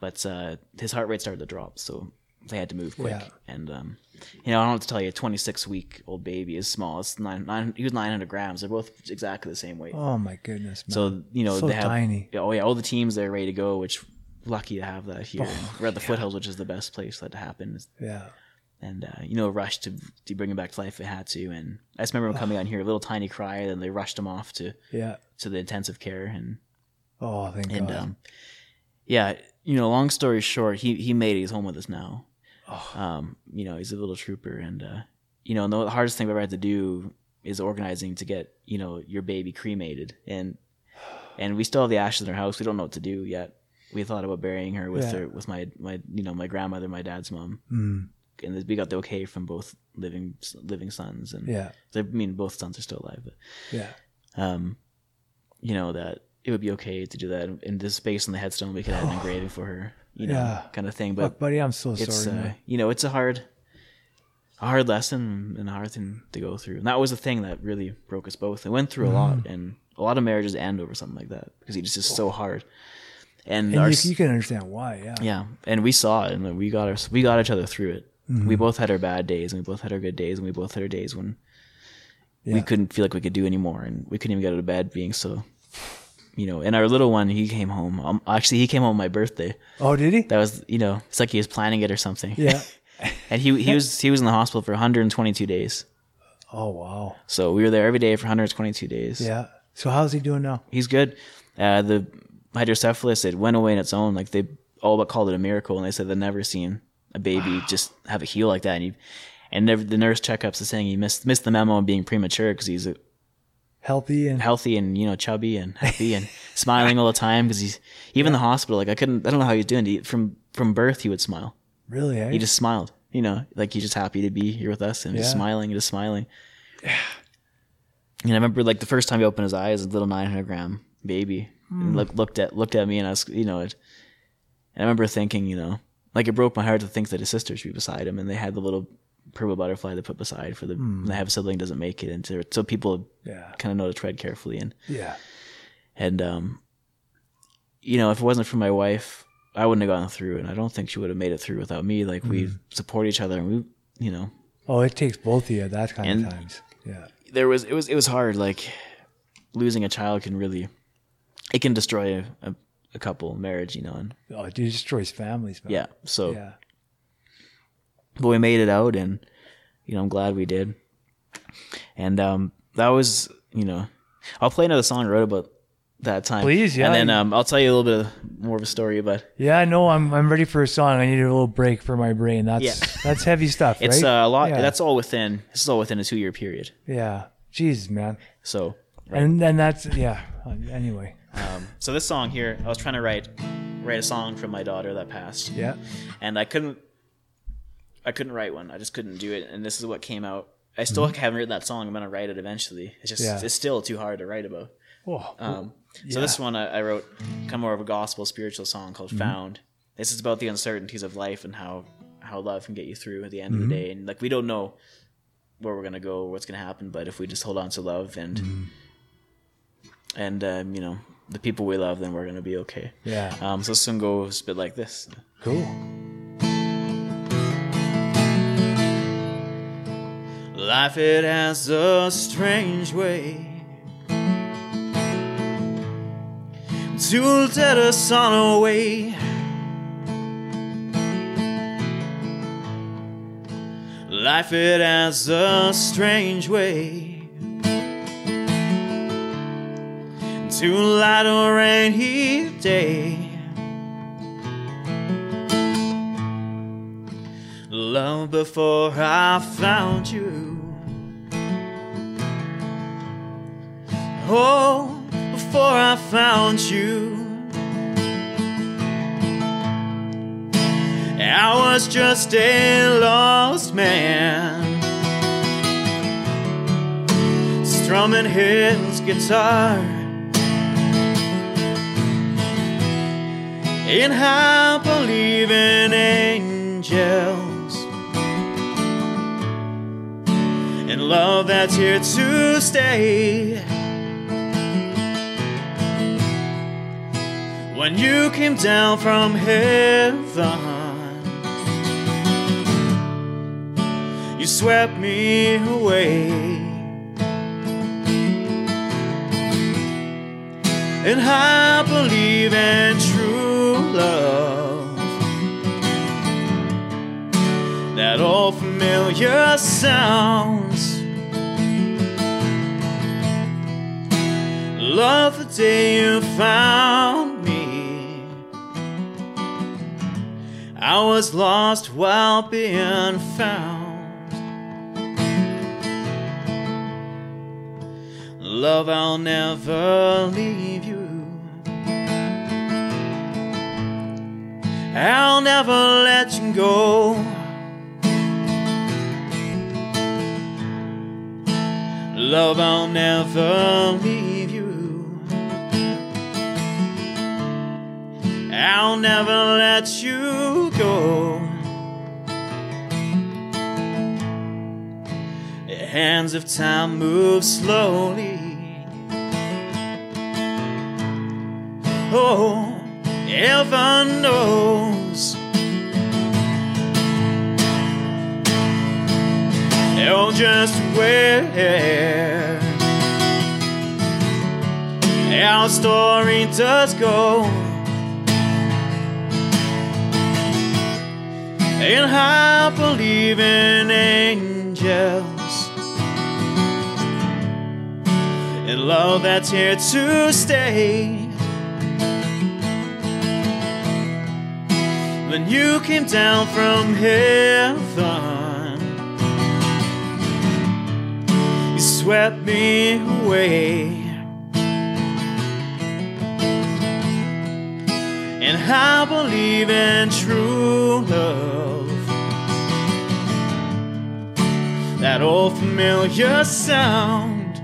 but uh, his heart rate started to drop, so they had to move quick. Yeah. And um, you know, I don't have to tell you, a 26 week old baby is small. It's nine, nine he was 900 grams. They're both exactly the same weight. Oh my goodness, man. So you know So they have tiny. Oh yeah, all the teams they're ready to go. Which lucky to have that here. We're at the foothills, which is the best place for that to happen. yeah. And uh, you know, rushed to to bring him back to life. if They had to, and I just remember him coming on here, a little tiny cry, and then they rushed him off to Yeah. to the intensive care, and Oh, thank and God. um, yeah, you know, long story short, he he made it. He's home with us now. Oh. Um, you know, he's a little trooper, and uh, you know, the hardest thing we ever had to do is organizing to get you know your baby cremated, and and we still have the ashes in our house. We don't know what to do yet. We thought about burying her with Yeah. her with my my you know my grandmother, my dad's mom, Mm, and we got the okay from both living living sons, and yeah. I mean both sons are still alive, but Yeah. um, you know that it would be okay to do that in this space on the headstone. We could have an engraving for her, you know, Yeah. kind of thing. Look, But buddy, I'm so it's sorry. uh, you know, it's a hard, a hard lesson and a hard thing to go through. And that was the thing that really broke us both. We went through a Mm. lot, and a lot of marriages end over something like that because it's just so hard. And, And our, you, you can understand why. Yeah. yeah, and we saw it, and we got our, we got each other through it. Mm-hmm. We both had our bad days, and we both had our good days, and we both had our days when we couldn't feel like we could do anymore, and we couldn't even get out of bed, being so, you know. And our little one, he came home. Um, actually, he came home on my birthday. Oh, did he? That was, you know, it's like he was planning it or something. Yeah. and he he was he was in the hospital for 122 days. Oh, wow. So we were there every day for 122 days. Yeah. So how's he doing now? he's good. Uh, the hydrocephalus it went away on its own. Like they all but called it a miracle, and they said they'd never seen a baby just have it heal like that. And he, and never, the nurse checkups are saying he missed missed the memo on being premature because he's uh, Healthy and healthy and you know chubby and happy and smiling all the time because he's even in the hospital. Like I couldn't I don't know how he was doing. He, from from birth he would smile. really, eh? He just smiled. You know, like he's just happy to be here with us and just smiling and just smiling. And I remember like the first time he opened his eyes, a little 900 gram baby, Hmm. and look, looked at looked at me, and I was, you know, it, and I remember thinking, you know, like it broke my heart to think that his sister should be beside him, and they had the little purple butterfly they put beside for the when they have a sibling doesn't make it, and so, so people yeah. kind of know to tread carefully, and Yeah. and um, you know, if it wasn't for my wife, I wouldn't have gone through, it, and I don't think she would have made it through without me. Like we Hmm. support each other, and we, you know, Oh, it takes both of you at that kind And- of times. Yeah. there was it was it was hard. Like losing a child can really, it can destroy a, a, a couple marriage, you know, and Oh, it destroys families, man. yeah. So, Yeah. But we made it out, and you know, I'm glad we did. And um, that was, you know, I'll play another song I wrote about that time. Please, yeah. And then um, I'll tell you a little bit of, more of a story, but Yeah, I know. I'm I'm ready for a song. I need a little break for my brain. That's Yeah. that's heavy stuff, it's right? uh, a lot. Yeah. That's all within. This is all within a two year period. yeah. Jeez, man. So, Right. And then that's yeah. Anyway. um, so this song here, I was trying to write write a song from my daughter that passed. Yeah. and I couldn't I couldn't write one. I just couldn't do it, and this is what came out. I still haven't written that song. I'm gonna write it eventually. It's just Mm-hmm. Yeah. it's still too hard to write about. Oh, Um, So this one I, I wrote kind of more of a gospel spiritual song called Mm-hmm. "Found." This is about the uncertainties of life and how how love can get you through at the end of Mm-hmm. the day. And like we don't know where we're gonna go, or what's gonna happen, but if we just hold on to love and Mm-hmm. and um, you know the people we love, then we're gonna be okay. yeah. Um, so this one goes a bit like this. Cool. Life it has a strange way. To let us on our way. Life it has a strange way. To light a rainy before I found you. Oh, before I found you. I was just a lost man, strumming his guitar. And I believe in angels love that's here to stay. When you came down from heaven. you swept me away. And I believe in true love. That old familiar sounds. Love the day you found me. I was lost while being found. Love, I'll never leave you. I'll never let you go. Love, I'll never leave I'll never let you go. The hands of time move slowly. Oh, heaven knows. Oh, just where our story does go. And I believe in angels and love that's here to stay. When you came down from heaven, you swept me away. And I believe in true love. That old familiar sound.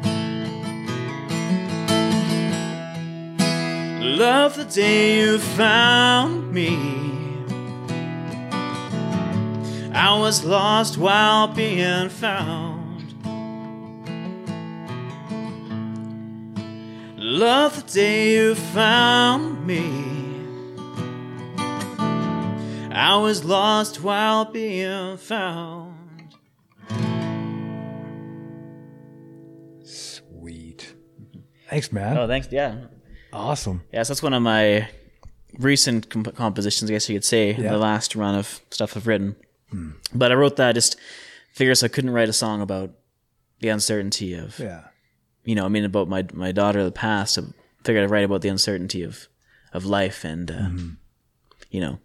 Love the day you found me. I was lost while being found. Love the day you found me. I was lost while being found. Thanks, man. Oh, thanks. Yeah. Awesome. Yes, that's one of my recent comp- compositions, I guess you could say, Yeah. the last run of stuff I've written. But I wrote that just figures I couldn't write a song about the uncertainty of, Yeah. you know, I mean, about my my daughter, the past. I figured I'd write about the uncertainty of of life, and uh, you know,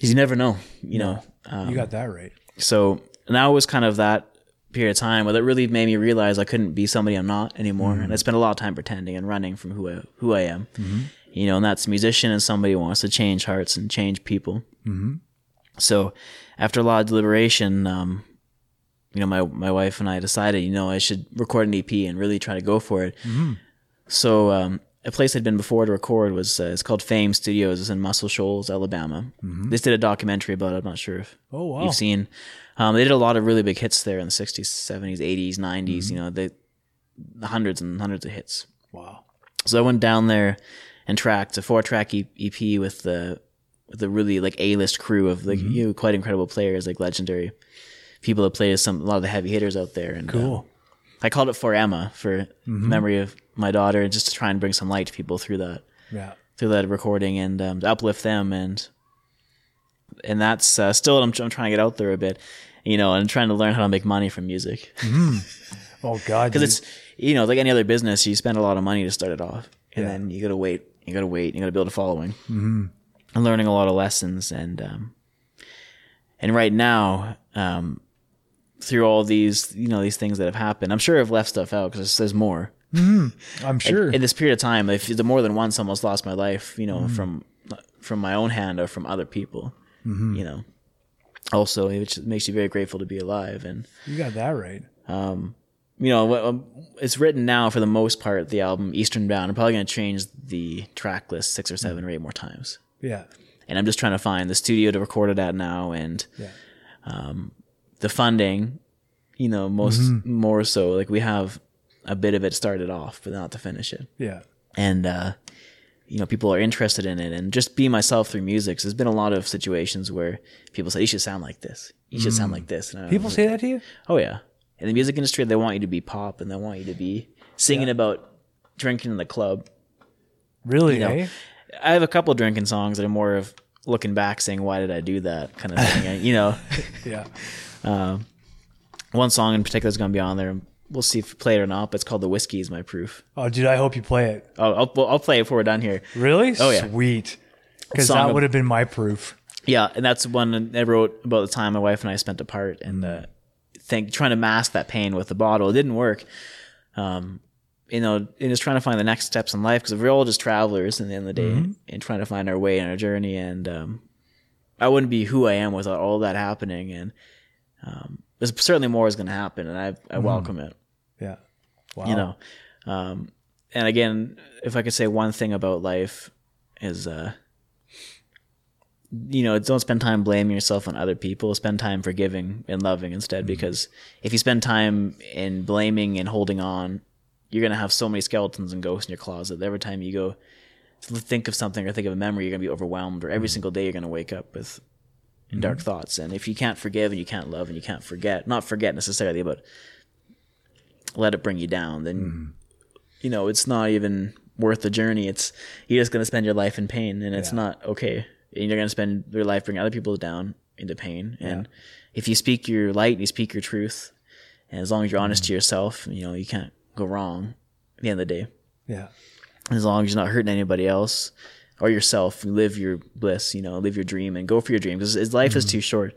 'cause you never know, you know. Um, You got that right. so now it was kind of that period of time where that really made me realize I couldn't be somebody I'm not anymore, and I spent a lot of time pretending and running from who I who I am. You know, and that's a musician and somebody who wants to change hearts and change people. Mm-hmm. So after a lot of deliberation, um, you know, my my wife and I decided, you know, I should record an EP and really try to go for it. So um, a place I'd been before to record was uh, it's called Fame Studios. It's in Muscle Shoals, Alabama. They did a documentary about it. I'm not sure if Oh, wow. you've seen. Um, they did a lot of really big hits there in the 60s, 70s, 80s, 90s. You know, they hundreds and hundreds of hits. Wow. So I went down there and tracked a four track EP with the with a really like A list crew of like you know quite incredible players like legendary people that played some a lot of the heavy hitters out there. And Cool. uh, I called it for Emma for memory of my daughter, and just to try and bring some light to people through that Yeah. through that recording and um, to uplift them and and that's uh, still I'm, I'm trying to get out there a bit, you know, and trying to learn how to make money from music Oh God. because it's you know like any other business you spend a lot of money to start it off and Yeah. then you gotta wait you gotta wait you gotta build a following mm-hmm. and learning a lot of lessons and um And right now, um, through all these, you know, these things that have happened, I'm sure I've left stuff out because there's more. I'm sure. In this period of time, if the more than once almost lost my life, you know, from from my own hand or from other people, you know. Also, it makes you very grateful to be alive, and you got that right. you know, um, it's written now for the most part. The album Eastern Bound. I'm probably going to change the track list six or seven or eight more times, Yeah. and I'm just trying to find the studio to record it at now and Yeah. the funding. You know, most more so like we have a bit of it started off, but not to finish it. Yeah. and uh, you know people are interested in it. And just be myself through music 'cause there's been a lot of situations where people say you should sound like this. You should sound like this. And I- People say that to you? oh yeah. In the music industry they want you to be pop and they want you to be singing about drinking in the club. Really? know, eh? i have a couple of drinking songs that are more of looking back saying why did i do that? kind of thing you know? Yeah. one song in particular is going to be on there we'll see if we play it or not but it's called the whiskey is my proof Oh, dude, I hope you play it. I'll, I'll, well, I'll play it before we're done here Really? Oh, yeah. Sweet. Because that would have been my proof. Yeah, and that's one I wrote about the time my wife and I spent apart, and uh, think trying to mask that pain with the bottle. It didn't work. Um, you know, and just trying to find the next steps in life because we're all just travelers in the end of the day, and trying to find our way in our journey. And um, I wouldn't be who I am without all that happening. And um, there's certainly more is going to happen, and I I welcome it. Yeah. Wow. you know um and again if i could say one thing about life is uh you know don't spend time blaming yourself on other people. Spend time forgiving and loving instead because if you spend time in blaming and holding on you're going to have so many skeletons and ghosts in your closet that every time you go to think of something or think of a memory you're going to be overwhelmed or every single day you're going to wake up with dark mm-hmm. thoughts and if you can't forgive and you can't love and you can't forget not forget necessarily but let it bring you down, then mm-hmm. you know it's not even worth the journey. It's you're just gonna spend your life in pain, and it's Yeah. not okay. And you're gonna spend your life bringing other people down into pain. And if you speak your light, and you speak your truth, and as long as you're honest mm-hmm. to yourself, you know you can't go wrong. At the end of the day, Yeah. as long as you're not hurting anybody else or yourself, live your bliss. You know, live your dream and go for your dream because life is mm-hmm. too short.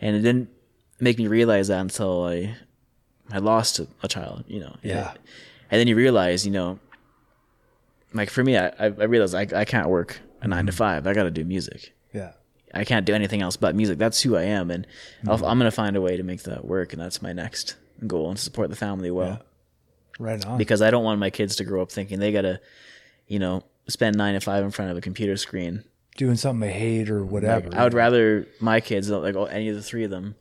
And it didn't make me realize that until I I lost a, a child. You know, Yeah. and then you realize, you know, like for me, I, I I realized I, I can't work a nine to mm-hmm. five. I got to do music. Yeah. I can't do anything else but music. That's who I am, and I'll, mm-hmm. I'm going to find a way to make that work. And that's my next goal and support the family well Right on. because I don't want my kids to grow up thinking they got to, you know, spend nine to five in front of a computer screen. Doing something they hate or whatever. I would rather my kids, like any of the three of them,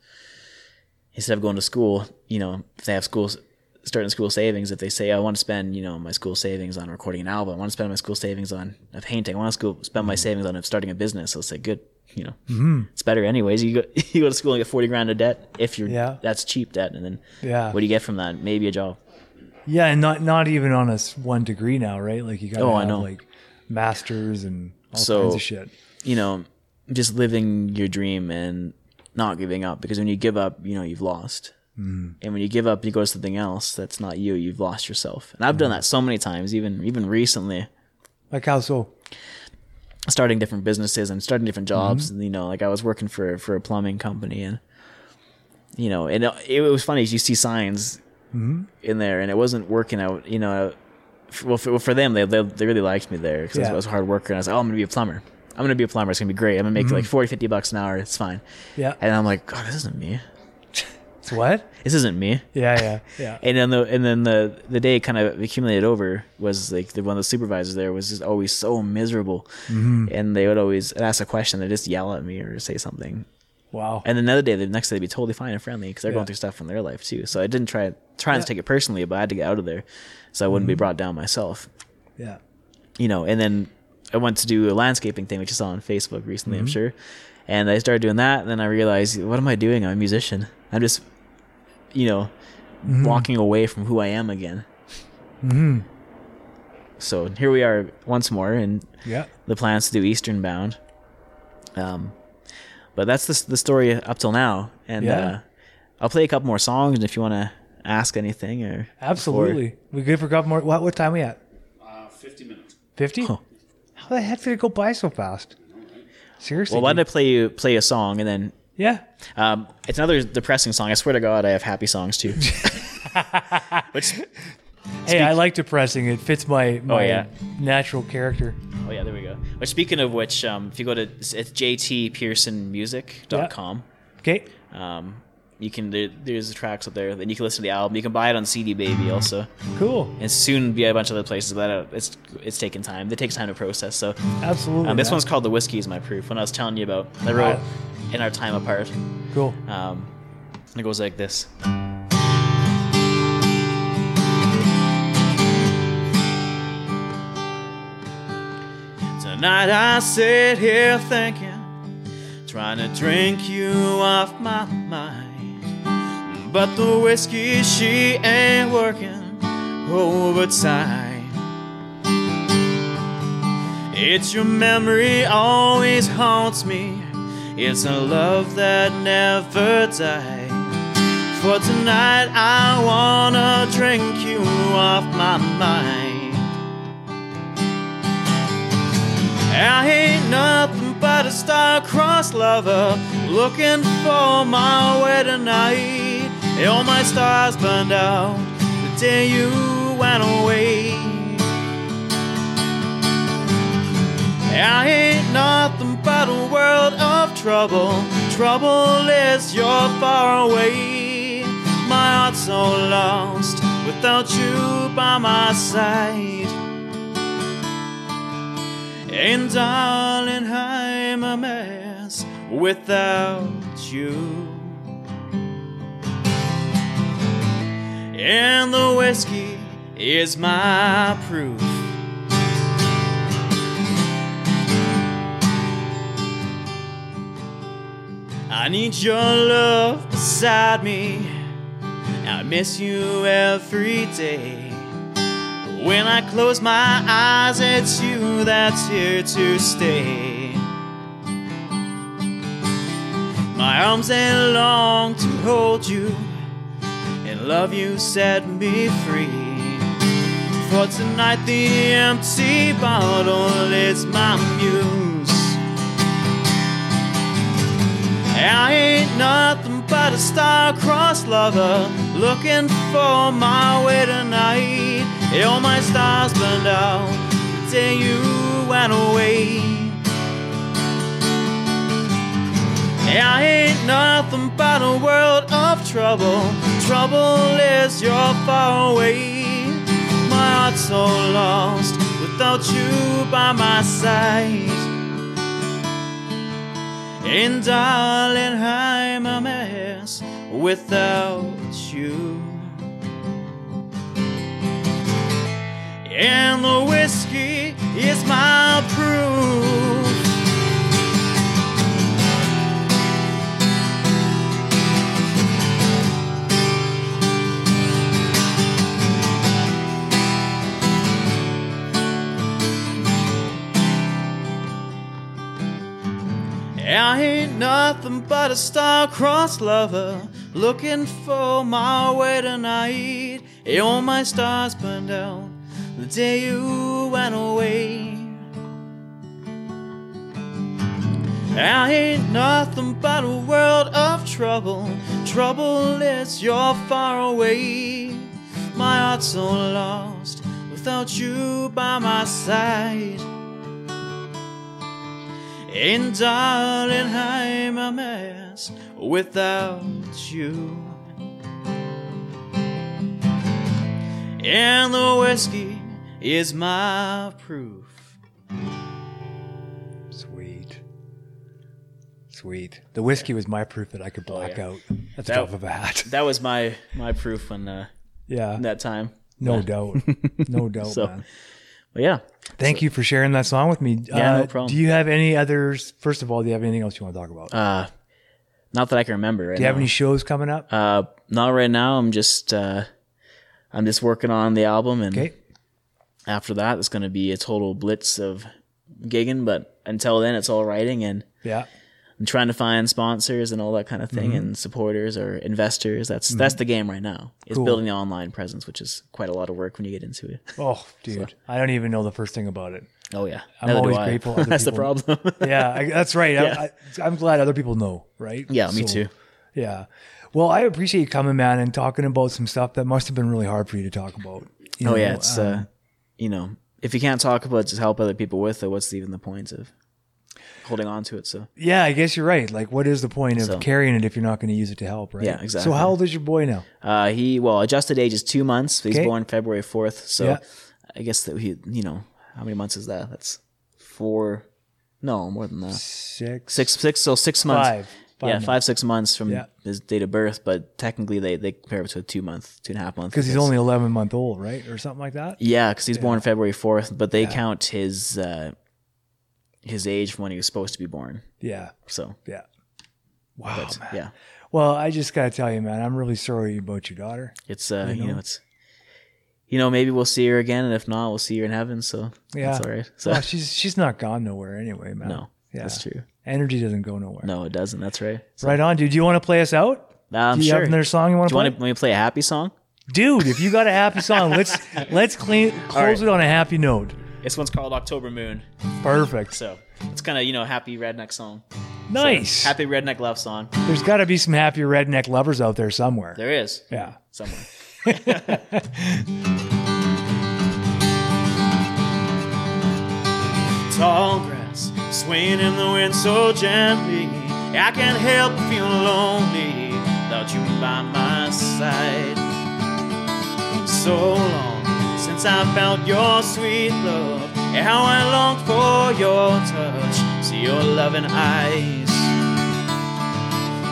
instead of going to school, you know, if they have schools starting school savings, if they say I want to spend, you know, my school savings on recording an album, I want to spend my school savings on a painting, I want to school, spend my mm-hmm. savings on uh, starting a business, I'll say good, you know, mm-hmm. it's better anyways. You go you go to school and get forty grand of debt if you're Yeah. that's cheap debt, and then Yeah. what do you get from that? Maybe a job. Yeah, and not not even on a one degree now, right? Like you got Oh, I know. like masters and all So- kinds of shit. you know, just living your dream and not giving up. Because when you give up, you know, you've lost. Mm. And when you give up, you go to something else that's not you. You've lost yourself. And I've done mm-hmm. that so many times, even even recently, Like how so? starting different businesses and starting different mm-hmm. jobs. And, you know, like I was working for for a plumbing company, and you know, and it, it was funny. As you see signs in there, and it wasn't working out. You know, well for, for them, they, they they really liked me there because Yeah. I was a hard worker, and I was like, oh, I'm gonna be a plumber. I'm gonna be a plumber. It's gonna be great. I'm gonna make like 40, 50 bucks an hour. It's fine. Yeah. And I'm like, God, this isn't me. It's what? This isn't me. Yeah, yeah, yeah. And then the and then the the day kind of accumulated over was like the one of the supervisors there was just always so miserable, Mm-hmm. and they would always ask a question, they just yell at me or say something, Wow. and then the other day, the next day, they'd be totally fine and friendly because they're Yeah. going through stuff in their life too. So I didn't try try not Yeah. to take it personally, but I had to get out of there, so I wouldn't Mm-hmm. be brought down myself. yeah. You know, and then I went to do a landscaping thing, which you saw on Facebook recently, I'm Mm-hmm. sure. And I started doing that, and then I realized, what am I doing? I'm a musician. I'm just, you know, Mm-hmm. walking away from who I am again. Mhm. So here we are once more, and Yeah. the plans to do Eastern Bound. Um, but that's the the story up till now, and Yeah. uh, I'll play a couple more songs, and if you want to ask anything or Absolutely. We good for a couple more? What what time we at? Uh, 50 minutes. Fifty? Huh. How the heck did it go by so fast? Seriously. Well, why dude. don't I play you play a song, and then Yeah. Um, it's another depressing song. I swear to God, I have happy songs too. Which, Hey, I like depressing. It fits my, my Oh, yeah. natural character. oh yeah, there we go. But speaking of which, um, if you go to it's jtpearsonmusic.com, Okay. um, you can there, there's the tracks up there, and you can listen to the album. You can buy it on CD Baby also, Cool. and soon be a bunch of other places. But uh, it's it's taking time. It takes time to process. So Absolutely. um, this man. one's called "The Whiskey Is My Proof." When I was telling you about, I wrote Right. in our time apart. cool. Um, it goes like this. Tonight I sit here thinking, trying to drink you off my mind. But the whiskey, she ain't working overtime. It's your memory always haunts me. It's a love that never died. For tonight I wanna drink you off my mind. I ain't nothing but a star-crossed lover looking for my wedding night. All my stars burned out the day you went away. I ain't nothing but a world of trouble. Trouble is you're far away. My heart's so lost without you by my side. And darling, I'm a mess without you. And the whiskey is my proof. I need your love beside me. I miss you every day. When I close my eyes, it's you that's here to stay. My arms ain't long to hold you, and love you set me free. For tonight, the empty bottle is my muse. I ain't nothing but a star-crossed lover looking for my way tonight. All my stars burned out day you went away. I ain't nothing but a world of trouble. Trouble is you're far away. My heart's so lost without you by my side. And darling, I'm a mess without you. And the whiskey is my nothing but a star-crossed lover looking for my way tonight. All my stars burned out the day you went away. I ain't nothing but a world of trouble. Trouble is you're far away. My heart's so lost without you by my side. And darling, I'm a mess without you. And the whiskey is my proof. Sweet. Sweet. The whiskey was my proof that I could black yeah. out. That's That- off of a hat. That was my my proof when uh, Yeah. that time. No doubt. No doubt, So- man. But yeah, Thank you for sharing that song with me. Yeah, no Uh, problem. Do you have any others? First of all, do you have anything else you want to talk about? uh, not that I can remember right do you have now. any shows coming up? Uh, not right now. I'm just uh, I'm just working on the album, and okay. after that, it's going to be a total blitz of gigging. But until then, it's all writing, and Yeah. I'm trying to find sponsors and all that kind of thing, Mm-hmm. and supporters or investors. That's that's the game right now. Is Cool. building the online presence, which is quite a lot of work when you get into it. Oh, dude. I don't even know the first thing about it. Oh yeah, I'm Neither always grateful That's the problem. yeah, I, that's right. Yeah. I, I, I'm glad other people know, right? yeah, me too. Yeah. Well, I appreciate you coming, man, and talking about some stuff that must have been really hard for you to talk about. You Oh know, yeah, it's um, uh, you know, if you can't talk about it, just help other people with it. What's even the point of holding on to it? So yeah, I guess you're right. Like, what is the point of So- carrying it if you're not going to use it to help, right? Yeah, exactly. So, how old is your boy now? uh, he well adjusted age is two months. He's Okay. born February fourth. So Yeah. I guess that he, you know, how many months is that? That's four. No, more than that. Six, Six, six. So six months. five, five yeah, months. five, six months from Yeah. his date of birth, but technically they, they compare it to a two month, two and a half month. because he's only 11 month old, right, or something like that. Yeah, because he's born February fourth, but they count his uh, his age from when he was supposed to be born. Yeah, So, yeah. Wow, but man. yeah, Well, I just got to tell you, man, I'm really sorry about your daughter. it's uh, You you know? know, it's you know, maybe we'll see her again, and if not, we'll see her in heaven. So Yeah, that's all right. So Well, she's she's not gone nowhere anyway, man. no, yeah, that's true. Energy doesn't go nowhere. No, it doesn't. That's right. So, Right on, dude. Do you want to play us out? I'm Do you sure. have another song you want to play? want to play a happy song? Dude, if you got a happy song, let's let's clean, close right. it on a happy note. This one's called October Moon. Perfect. So it's kind of you know happy redneck song. Nice. Happy redneck love song. There's got to be some happy redneck lovers out there somewhere. There is. Yeah. Somewhere. Tall grass swaying in the wind so gently. I can't help but feel lonely without you by my side. So long since I felt your sweet love, and how I long for your touch, see your loving eyes.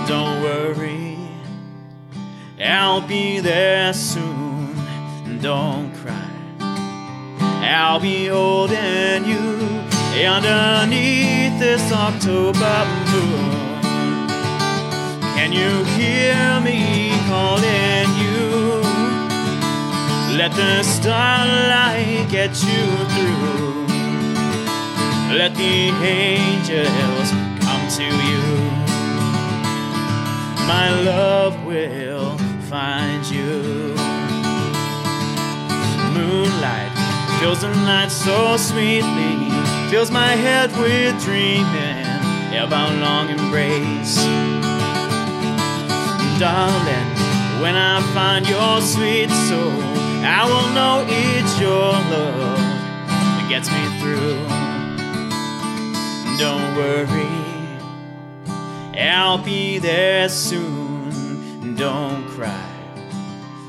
Don't worry, I'll be there soon. Don't cry. I'll be holding you underneath this October moon. Can you hear me calling? Let the starlight get you through. Let the angels come to you. My love will find you. Moonlight fills the night so sweetly, fills my head with dreaming of our long embrace. Darling, when I find your sweet soul, I will know it's your love that gets me through. Don't worry, I'll be there soon. Don't cry.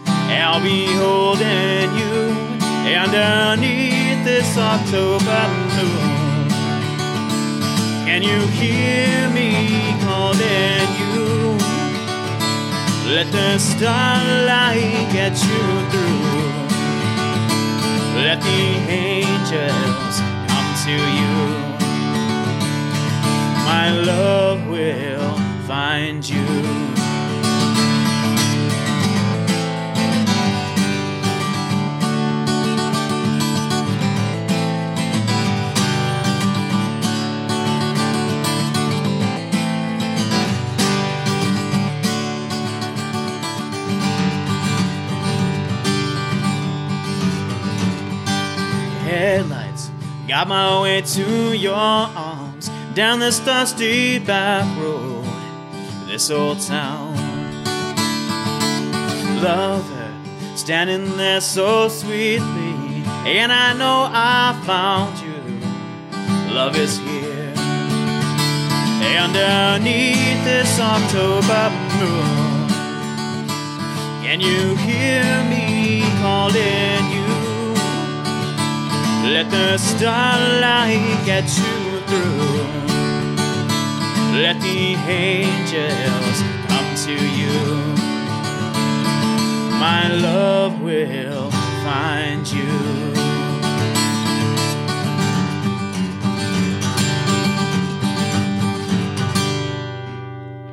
I'll be holding you underneath this October moon. Can you hear me calling you? Let the starlight get you through. Let the angels come to you. My love will find you. Headlights. Got my way to your arms down this dusty back road. This old town. Lover standing there so sweetly. And i know i found you. Love is here. Underneath this october moon. Can you hear me calling you let the starlight get you through. Let the angels come to you. My love will find you.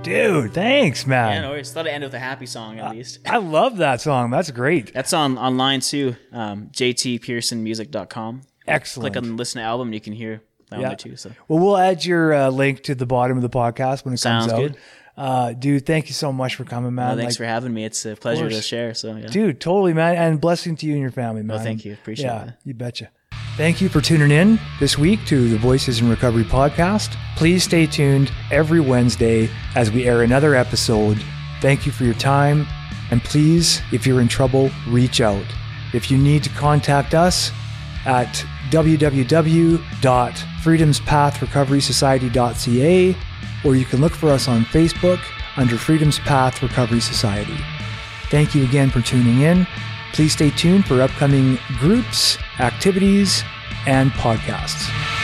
Dude, thanks, man. Yeah, no worries. Thought I'd end with a happy song at least. I love that song. That's great. That's on online too. Um, jtpearsonmusic.com. Excellent. Click on listen to album, and you can hear that Yeah. one too. So Well, we'll add your uh, link to the bottom of the podcast when it Sounds comes out. good. Uh, dude, thank you so much for coming, man. well, thanks Like, for having me. It's a pleasure to share. So yeah. dude, totally, man. And blessing to you and your family, man. No, thank you. Appreciate yeah, that. you betcha. Thank you for tuning in this week to the Voices in Recovery podcast. Please stay tuned every Wednesday as we air another episode. Thank you for your time. And please, if you're in trouble, reach out. If you need to contact us at www.freedomspathrecoverysociety.ca or you can look for us on Facebook under Freedom's Path Recovery Society. Thank you again for tuning in. Please stay tuned for upcoming groups, activities, and podcasts.